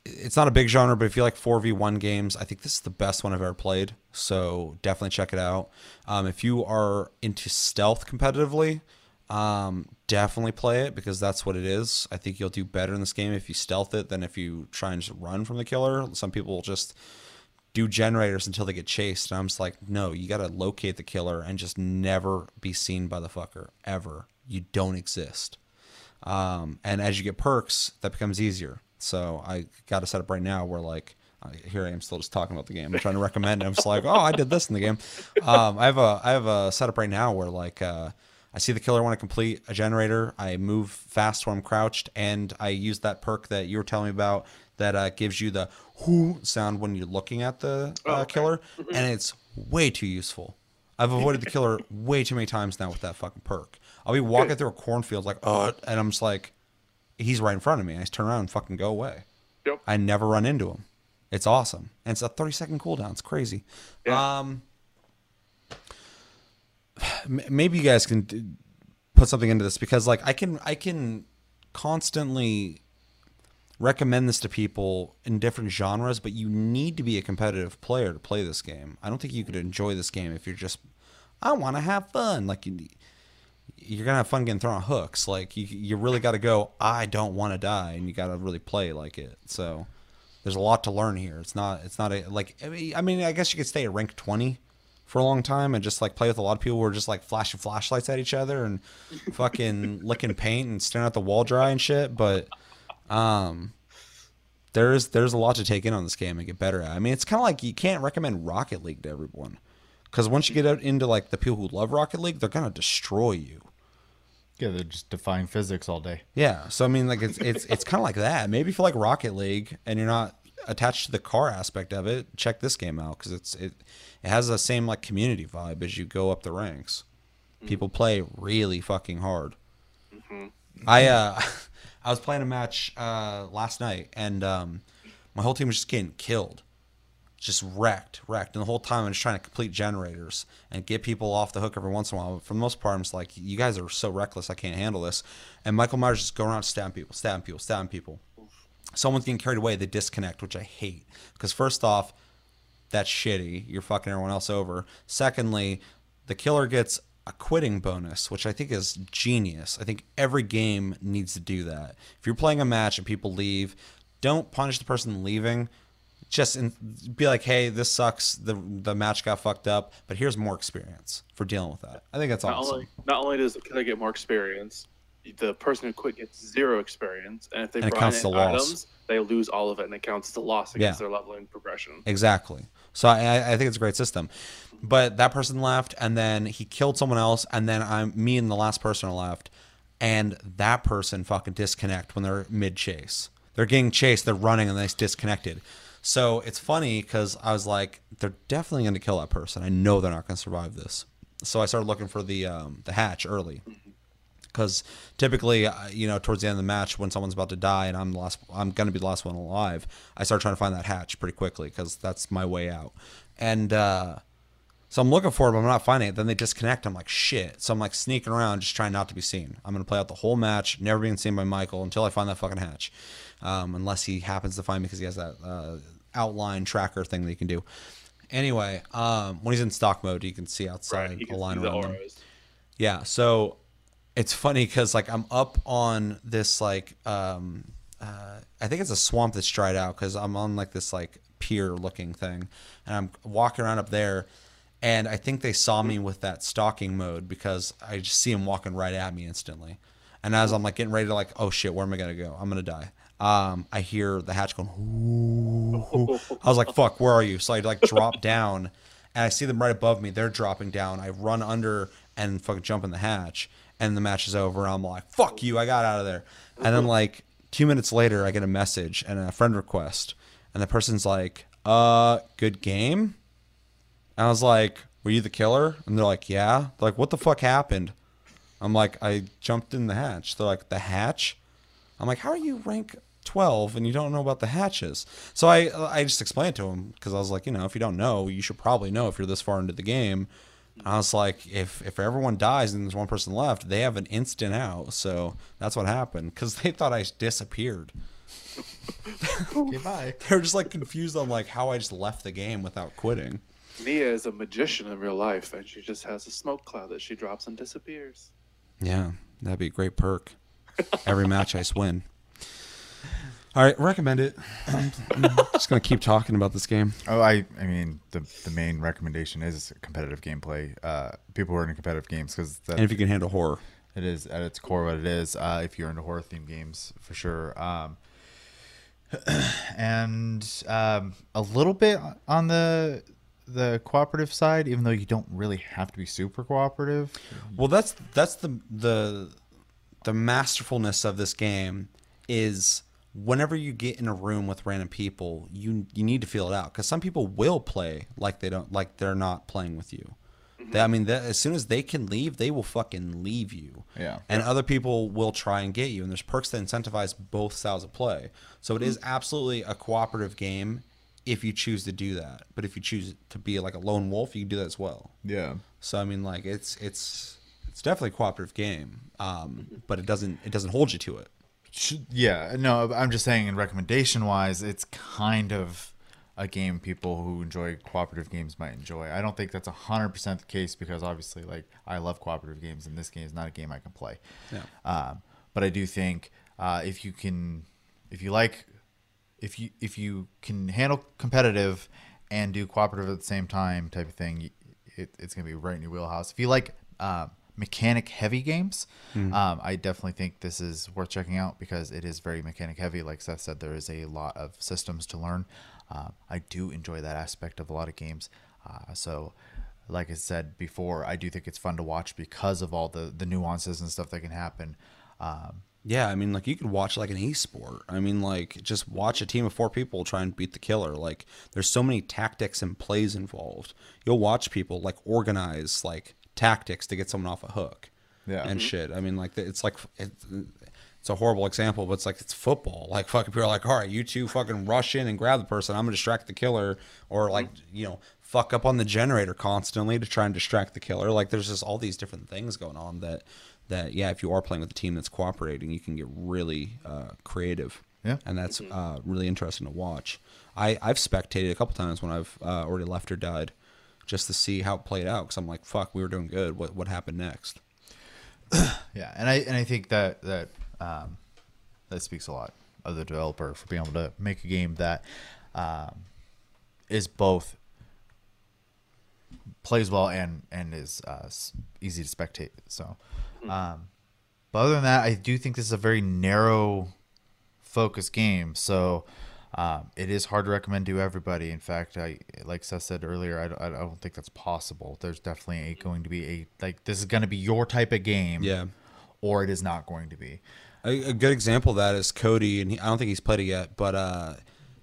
it's not a big genre, but if you like 4v1 games, I think this is the best one I've ever played. So definitely check it out. Um, if you are into stealth competitively, um, definitely play it because that's what it is. I think you'll do better in this game if you stealth it than if you try and just run from the killer. Some people will just do generators until they get chased. And I'm just like, no, you got to locate the killer and just never be seen by the fucker ever. You don't exist. Um, and as you get perks, that becomes easier. So I got a setup right now where like here I am still just talking about the game. I'm trying to recommend it. I'm just like, oh, I did this in the game. Um, I have a I have a setup right now where like uh, I see the killer want to complete a generator. I move fast when I'm crouched, and I use that perk that you were telling me about that uh, gives you the whoo sound when you're looking at the uh, Oh, okay. killer, and it's way too useful. I've avoided the killer way too many times now with that fucking perk. I'll be walking Good. through a cornfield like, oh, and I'm just like, he's right in front of me. I just turn around and fucking go away. Yep. I never run into him. It's awesome. And it's a 30 second cooldown. It's crazy. Yeah. Um, maybe you guys can put something into this because like I can I can constantly recommend this to people in different genres, but you need to be a competitive player to play this game. I don't think you could enjoy this game if you're just I want to have fun. Like you, you're gonna have fun getting thrown on hooks. Like you, you really got to go. I don't want to die, and you got to really play like it. So there's a lot to learn here. It's not. It's not a like. I mean, I guess you could stay at rank 20 for a long time and just like play with a lot of people who are just like flashing flashlights at each other and <laughs> fucking licking paint and staring at the wall dry and shit. But um, there's there's a lot to take in on this game and get better at. I mean, it's kind of like you can't recommend Rocket League to everyone because once you get out into like the people who love Rocket League, they're gonna destroy you. Yeah, they're just defying physics all day. Yeah, so I mean, like it's it's it's kind of like that. Maybe if you like Rocket League and you're not attached to the car aspect of it, check this game out because it's it it has the same like community vibe as you go up the ranks. People play really fucking hard. I uh <laughs> I was playing a match uh last night and um my whole team was just getting killed. Just wrecked, wrecked. And the whole time I'm just trying to complete generators and get people off the hook every once in a while. But for the most part, I'm just like, you guys are so reckless, I can't handle this. And Michael Myers just going around stabbing people, stabbing people, stabbing people. Someone's getting carried away, they disconnect, which I hate. Because first off, that's shitty. You're fucking everyone else over. Secondly, the killer gets a quitting bonus, which I think is genius. I think every game needs to do that. If you're playing a match and people leave, don't punish the person leaving. Just in, be like, hey, this sucks. The the match got fucked up, but here's more experience for dealing with that. I think that's Not awesome. only not only does I get more experience, the person who quit gets zero experience, and if they And brought in the loss. they lose all of it, and it counts as a loss against Yeah. their leveling progression. Exactly. So I, I think it's a great system. But that person left, and then he killed someone else, and then I'm me and the last person are left, and that person fucking disconnect when they're mid chase. They're getting chased, they're running, and they disconnected. So it's funny because I was like, they're definitely going to kill that person. I know they're not going to survive this. So I started looking for the um, the hatch early because typically, uh, you know, towards the end of the match, when someone's about to die and I'm the last, I'm gonna be the last one alive. I start trying to find that hatch pretty quickly because that's my way out. And uh, so I'm looking for it, but I'm not finding it. Then they disconnect. I'm like, shit. So I'm like sneaking around, just trying not to be seen. I'm gonna play out the whole match, never being seen by Michael until I find that fucking hatch. Um, unless he happens to find me because he has that uh, outline tracker thing that he can do. Anyway, um, when he's in stalk mode, you can see outside Right, you a line around auras. Yeah, so it's funny because like I'm up on this like um uh, I think it's a swamp that's dried out because I'm on like this like pier looking thing, and I'm walking around up there, and I think they saw me with that stalking mode because I just see him walking right at me instantly, and as I'm like getting ready to like oh shit where am I gonna go I'm gonna die. Um, I hear the hatch going. "Ooh, ooh." I was like, <laughs> "Fuck, where are you?" So I like drop down, and I see them right above me. They're dropping down. I run under and fucking jump in the hatch, and the match is over. I'm like, "Fuck you!" I got out of there. And then <laughs> like two minutes later, I get a message and a friend request, and the person's like, "Uh, good game." And I was like, "Were you the killer?" And they're like, "Yeah." They're like, "What the fuck happened?" I'm like, "I jumped in the hatch." They're like, "The hatch?" I'm like, "How are you rank 12 and you don't know about the hatches?" So I I just explained to him because I was like, you know, if you don't know, you should probably know if you're this far into the game. I was like, if if everyone dies and there's one person left, they have an instant out. So that's what happened because they thought I disappeared. <laughs> Okay, bye. <laughs> They were just like confused on like how I just left the game without quitting. Nea is a magician in real life, and she just has a smoke cloud that she drops and disappears. Yeah, that'd be a great perk. Every match I just win. All right, recommend it. I'm <clears throat> just gonna keep talking about this game. Oh, I, I mean, the the main recommendation is competitive gameplay. Uh, people who are into competitive games because And if you can handle horror, It is at its core what it is. Uh, if you're into horror themed games, for sure. Um, <clears throat> and um, a little bit on the the cooperative side, even though you don't really have to be super cooperative. Well, that's that's the the the masterfulness of this game is whenever you get in a room with random people, you you need to feel it out because some people will play like they don't like they're not playing with you. They, I mean, that, as soon as they can leave, they will fucking leave you. Yeah. And other people will try and get you, and there's perks that incentivize both styles of play. So it is absolutely a cooperative game if you choose to do that. But if you choose to be like a lone wolf, you can do that as well. Yeah. So I mean, like it's it's it's definitely a cooperative game, um, but it doesn't it doesn't hold you to it. Should, yeah. No, I'm just saying, in recommendation wise, it's kind of a game people who enjoy cooperative games might enjoy. I don't think that's hundred percent the case because obviously, like I love cooperative games, and this game is not a game I can play. Yeah. Um, but I do think uh, if you can, if you like, if you if you can handle competitive and do cooperative at the same time, type of thing, it, it's gonna be right in your wheelhouse. If you like uh, mechanic heavy games, um, I definitely think this is worth checking out because it is very mechanic heavy. Like Seth said, there is a lot of systems to learn. Uh, I do enjoy that aspect of a lot of games. Uh, so, like I said before, I do think it's fun to watch because of all the the nuances and stuff that can happen. Um, Yeah, I mean, like you could watch like an e-sport. I mean, like just watch a team of four people try and beat the killer. Like, there's so many tactics and plays involved. You'll watch people like organize like tactics to get someone off a hook, Yeah. and shit. I mean, like it's like it's, it's a horrible example, but it's like it's football. Like fucking people are like, all right, you two fucking rush in and grab the person. I'm gonna distract the killer, or like you know fuck up on the generator constantly to try and distract the killer. Like there's just all these different things going on that that yeah, if you are playing with a team that's cooperating, you can get really uh, creative. Yeah. and that's uh, really interesting to watch. I I've spectated a couple times when I've uh, already left or died, just to see how it played out. Because I'm like, fuck, we were doing good. What what happened next? <clears throat> Yeah, and I and I think that that um, that speaks a lot of the developer for being able to make a game that um, is both plays well and and is uh, easy to spectate. So, um, but other than that, I do think this is a very narrow focus game. So. Um, it is hard to recommend to everybody. In fact, I like Seth said earlier, I, don't- I don't think that's possible. There's definitely a, going to be a like this is going to be your type of game Yeah. or it is not going to be. A, a good example of that is Cody, and he, I don't think he's played it yet, but uh,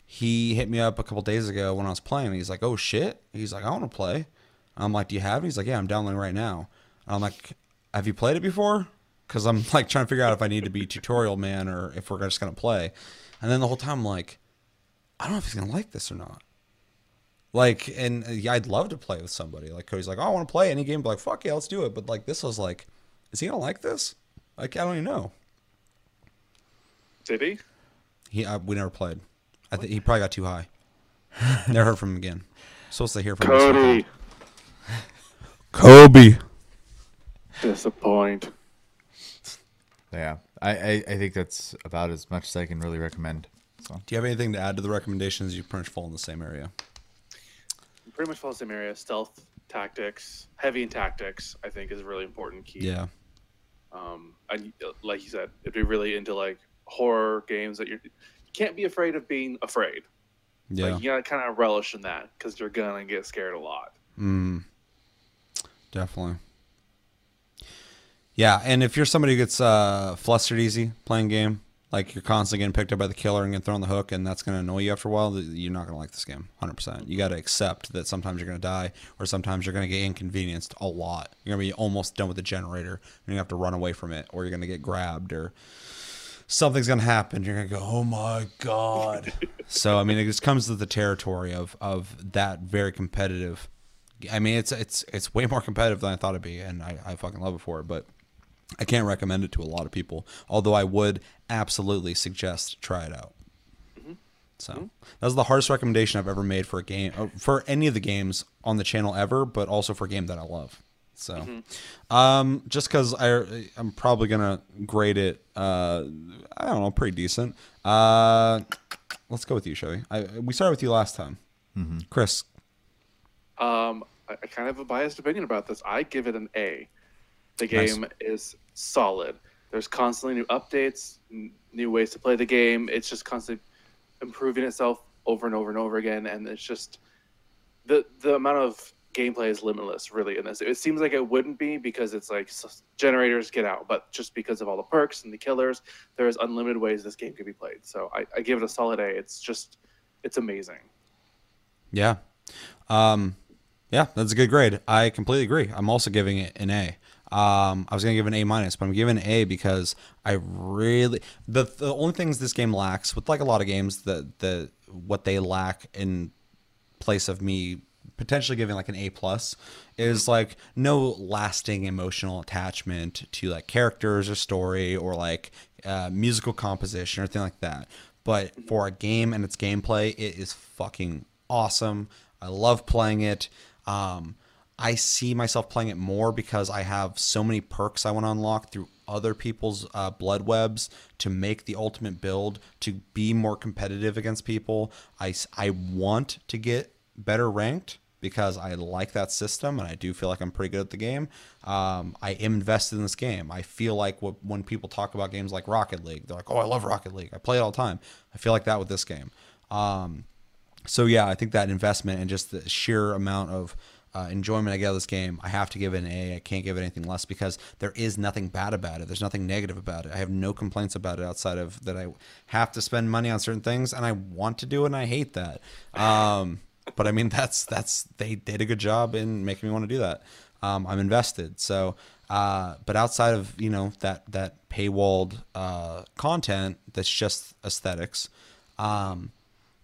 he hit me up a couple days ago when I was playing. And he's like, "Oh shit!" He's like, "I want to play." I'm like, "Do you have?" it?" He's like, "Yeah, I'm downloading right now." And I'm like, "Have you played it before?" Because I'm <laughs> like trying to figure out if I need to be tutorial man or if we're just gonna play. And then the whole time, I'm like, I don't know if he's gonna like this or not. Like, and uh, yeah, I'd love to play with somebody. Like Cody's like, oh, I want to play any game. But like, fuck yeah, let's do it. But like, this was like, is he gonna like this? Like, I don't even know. Did he? He uh, we never played. I think he probably got too high. never heard from him again. Supposed to hear from him. Cody. <laughs> Kobe. Disappoint. Yeah, I, I, I think that's about as much as I can really recommend. So Do you have anything to add to the recommendations? You pretty much fall in the same area. Pretty much fall in the same area. Stealth tactics, heavy in tactics, I think is a really important key. Yeah. Um, I like you said, if you're really into like horror games that you're, you can't be afraid of being afraid. Yeah. Like you gotta kind of relish in that because you're gonna get scared a lot. Mm, definitely. Yeah, and if you're somebody who gets uh, flustered easy playing game, like you're constantly getting picked up by the killer and getting thrown on the hook, and that's going to annoy you after a while, you're not going to like this game. 100%. You got to accept that sometimes you're going to die, or sometimes you're going to get inconvenienced a lot. You're going to be almost done with the generator, and you're going to have to run away from it, or you're going to get grabbed, or something's going to happen. You're going to go, oh my God. <laughs> so, I mean, it just comes to the territory of, of that very competitive I mean, it's it's it's way more competitive than I thought it'd be, and I, I fucking love it for it. But I can't recommend it to a lot of people. Although I would absolutely suggest try it out. So that was the hardest recommendation I've ever made for a game, uh, for any of the games on the channel ever, but also for a game that I love. So, um, just because I I'm probably gonna grade it, uh, I don't know, pretty decent. Uh, let's go with you, Shelby. I we started with you last time, Chris. Um, I, I kind of have a biased opinion about this. I give it an A. The Nice. game is solid. There's constantly new updates, n- new ways to play the game. It's just constantly improving itself over and over and over again, and it's just the the amount of gameplay is limitless, really. In this, it seems like it wouldn't be because it's like generators get out, but just because of all the perks and the killers, there is unlimited ways this game could be played. So I, I give it a solid A. It's just, it's amazing. Yeah. Um, yeah, that's a good grade. I completely agree. I'm also giving it an A. Um, I was gonna give an A minus, but I'm giving an A because I really the the only things this game lacks with like a lot of games that the what they lack in place of me potentially giving like an A plus is like no lasting emotional attachment to like characters or story or like uh, musical composition or anything like that. But for a game and its gameplay, it is fucking awesome. I love playing it. Um, I see myself playing it more because I have so many perks I want to unlock through other people's uh, blood webs to make the ultimate build to be more competitive against people. I, I want to get better ranked because I like that system and I do feel like I'm pretty good at the game. Um, I am invested in this game. I feel like what, when people talk about games like Rocket League, they're like, "Oh, I love Rocket League. I play it all the time." I feel like that with this game. Um, so yeah, I think that investment and just the sheer amount of uh, enjoyment I get out of this game, I have to give it an A. I can't give it anything less because there is nothing bad about it. There's nothing negative about it. I have no complaints about it outside of that I have to spend money on certain things and I want to do it and I hate that. Um, but I mean, that's that's they did a good job in making me want to do that. Um, I'm invested. So, uh, but outside of you know that that paywalled uh, content that's just aesthetics. Um,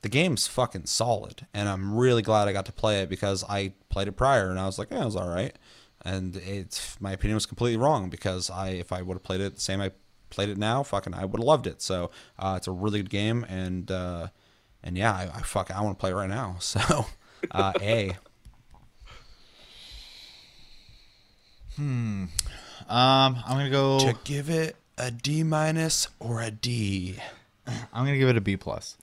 the game's fucking solid, and I'm really glad I got to play it because I played it prior and I was like, yeah, it was all right, and it's my opinion was completely wrong because I if I would have played it the same I played it now, fucking I would have loved it. So uh, it's a really good game, and uh, and yeah, I, I fuck I want to play it right now. <laughs> So uh, a Hmm. Um, I'm gonna go. to give it a D minus or a D. I'm gonna give it a B plus.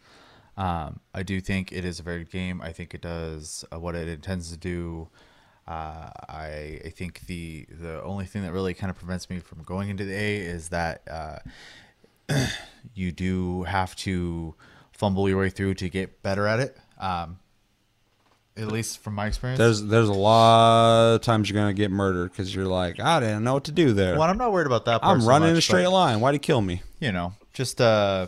Um, I do think it is a very good game. I think it does uh, what it intends to do. Uh, I I think the the only thing that really kind of prevents me from going into the A is that uh, <clears throat> you do have to fumble your way through to get better at it. Um, at least from my experience. There's there's a lot of times you're gonna get murdered because you're like I didn't know what to do there. well, I'm not worried about that. I'm so running in a straight but- line. Why'd he kill me? you know, just uh,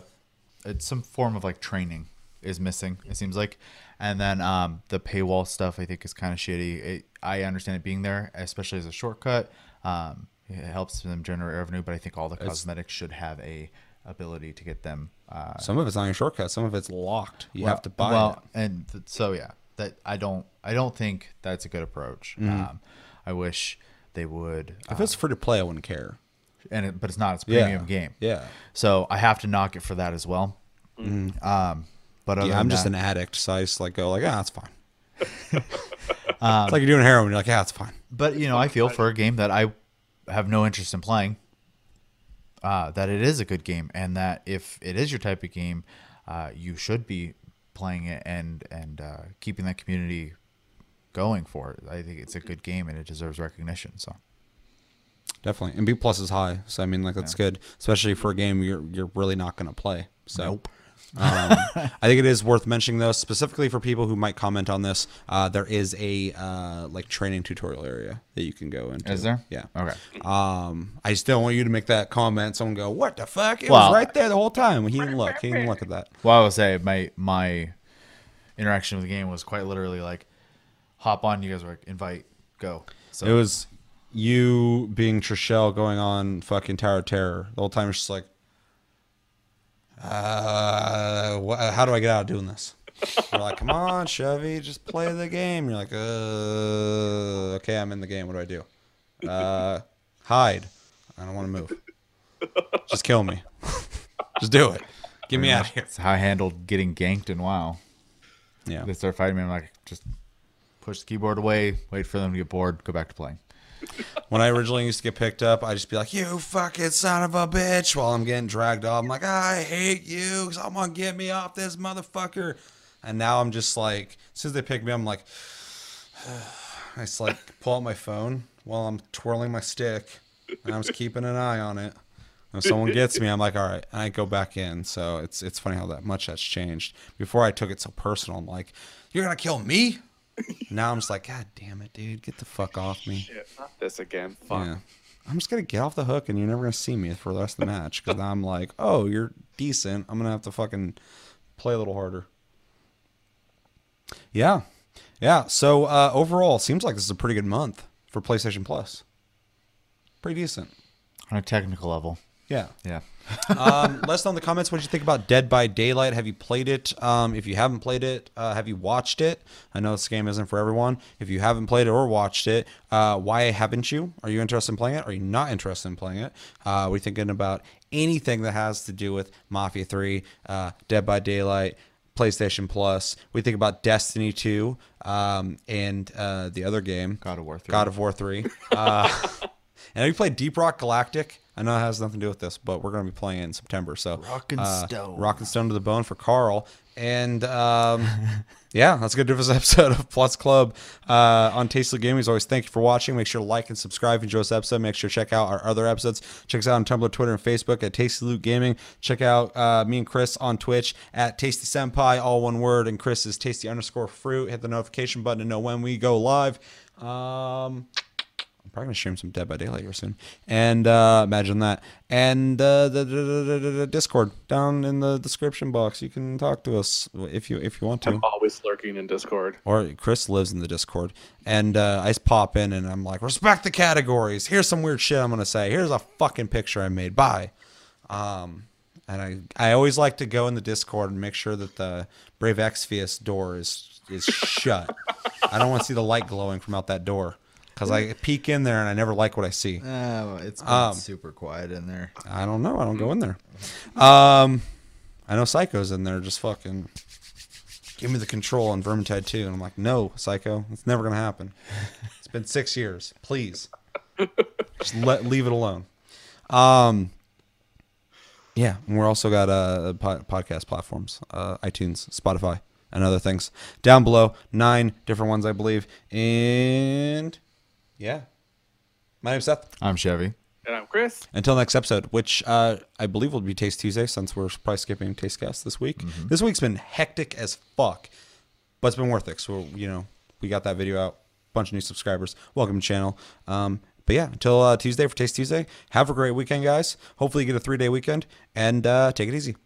it's some form of like training is missing. It seems like, and then um, the paywall stuff I think is kind of shitty. It, I understand it being there, especially as a shortcut. Um, it helps them generate revenue, but I think all the cosmetics should have a ability to get them. Uh, Some of it's on your shortcut. Some of it's locked. You have to buy well, it. and th- so yeah, that I don't I don't think that's a good approach. Mm-hmm. Um, I wish they would. If it's free to play, I wouldn't care. and it, but it's not. It's a Yeah. premium game. Yeah. So I have to knock it for that as well. Um, but Yeah, I'm just that- an addict, so I just like go like, ah, that's fine. <laughs> it's like you're doing heroin. You're like, yeah, it's fine. But you know, I feel for a game that I have no interest in playing, uh, that it is a good game, and that if it is your type of game, uh, you should be playing it and and uh, keeping that community going for it. I think it's a good game and it deserves recognition. So Definitely. And B plus is high, so I mean, like that's good, especially for a game you're you're really not gonna play. So. Nope. Um, I think it is worth mentioning though, specifically for people who might comment on this. Uh, there is a uh, like training tutorial area that you can go into. is there? Yeah. Okay. Um, I still want you to make that comment. Someone go, "What the fuck?" It Well- was right there the whole time. He didn't look. He didn't look at that. Well, I will say my my interaction with the game was quite literally like hop on. You guys were like invite go. So It was you being Trishelle going on fucking Tower of Terror the whole time. It's just like, uh, wh- how do I get out of doing this? You're like, come on, Chevy, just play the game. You're like, uh, okay, I'm in the game. What do I do? Uh, hide. I don't want to move. Just kill me. <laughs> just do it. Get me out of here. It's how I handled getting ganked in WoW. Yeah. They start fighting me. I'm like, just push the keyboard away, wait for them to get bored, go back to playing. When I originally used to get picked up, I'd just be like, "You fucking son of a bitch!" While I'm getting dragged off, I'm like, "I hate you! Someone get me off this motherfucker!" And now I'm just like, as they pick me I'm like, <sighs> I just like pull out my phone while I'm twirling my stick, and I'm just keeping an eye on it. If someone gets me, I'm like, "All right," and I go back in. So it's it's funny how that much that's changed. Before I took it so personal, I'm like, "You're gonna kill me?" Now I'm just like, "God damn it, dude! Get the fuck off me!" Shit, not this again. Fuck. Yeah. I'm just gonna get off the hook, and you're never gonna see me for the rest of the match because I'm like, oh, you're decent. I'm gonna have to fucking play a little harder. Yeah, yeah. So uh, overall, seems like this is a pretty good month for PlayStation Plus. Pretty decent. On a technical level. Yeah. Yeah. <laughs> um, let us know in the comments what you think about Dead by Daylight. Have you played it? Um, if you haven't played it, uh, have you watched it? I know this game isn't for everyone. If you haven't played it or watched it, uh, why haven't you? Are you interested in playing it? Are you not interested in playing it? Uh, we thinking about anything that has to do with Mafia 3, uh, Dead by Daylight, PlayStation Plus? We think about Destiny 2 um, and uh, the other game, God of War 3. God of War 3. Uh, <laughs> and have you played Deep Rock Galactic? I know it has nothing to do with this, but we're going to be playing it in September. So Rock and uh, Stone. Rock and Stone to the bone for Karl. And um, <laughs> yeah, that's going to do for this episode of Plus Club uh, on Tasteful Gaming. As always, thank you for watching. Make sure to like and subscribe if you enjoy this episode. Make sure to check out our other episodes. Check us out on Tumblr, Twitter, and Facebook at Tasty Loot Gaming. Check out uh, me and Chris on Twitch at Tasty Senpai, all one word, and Chris is Tasty underscore fruit. Hit the notification button to know when we go live. Um, I'm probably gonna stream some Dead by Daylight here soon, and uh, imagine that. And uh, the, the, the, the- Discord down in the description box. You can talk to us if you if you want to. I'm always lurking in Discord. Or Chris lives in the Discord, and uh, I just pop in and I'm like, respect the categories. Here's some weird shit I'm gonna say. Here's a fucking picture I made. Bye. Um, and I I always like to go in the Discord and make sure that the Brave Exvius door is is shut. <laughs> I don't want to see the light glowing from out that door because I peek in there and I never like what I see. Oh, it's Um, super quiet in there. I don't know. I don't go in there. Um, I know Psycho's in there just fucking give me the control on Vermintide 2. And I'm like, no, Psycho, it's never going to happen. It's been six years. Please. Just let leave it alone. Um, yeah, and we're also got uh, po- podcast platforms, uh, iTunes, Spotify, and other things down below. Nine different ones, I believe. And yeah, my name's Seth. I'm Chevy. And I'm Chris. Until next episode, which uh, I believe will be Taste Tuesday, since we're probably skipping Taste Tastecast this week. This week's been hectic as fuck, but it's been worth it. So you know, we got that video out, bunch of new subscribers. Welcome to the channel. Um, but yeah, until uh, Tuesday for Taste Tuesday. Have a great weekend, guys. Hopefully, you get a three day weekend and uh, take it easy.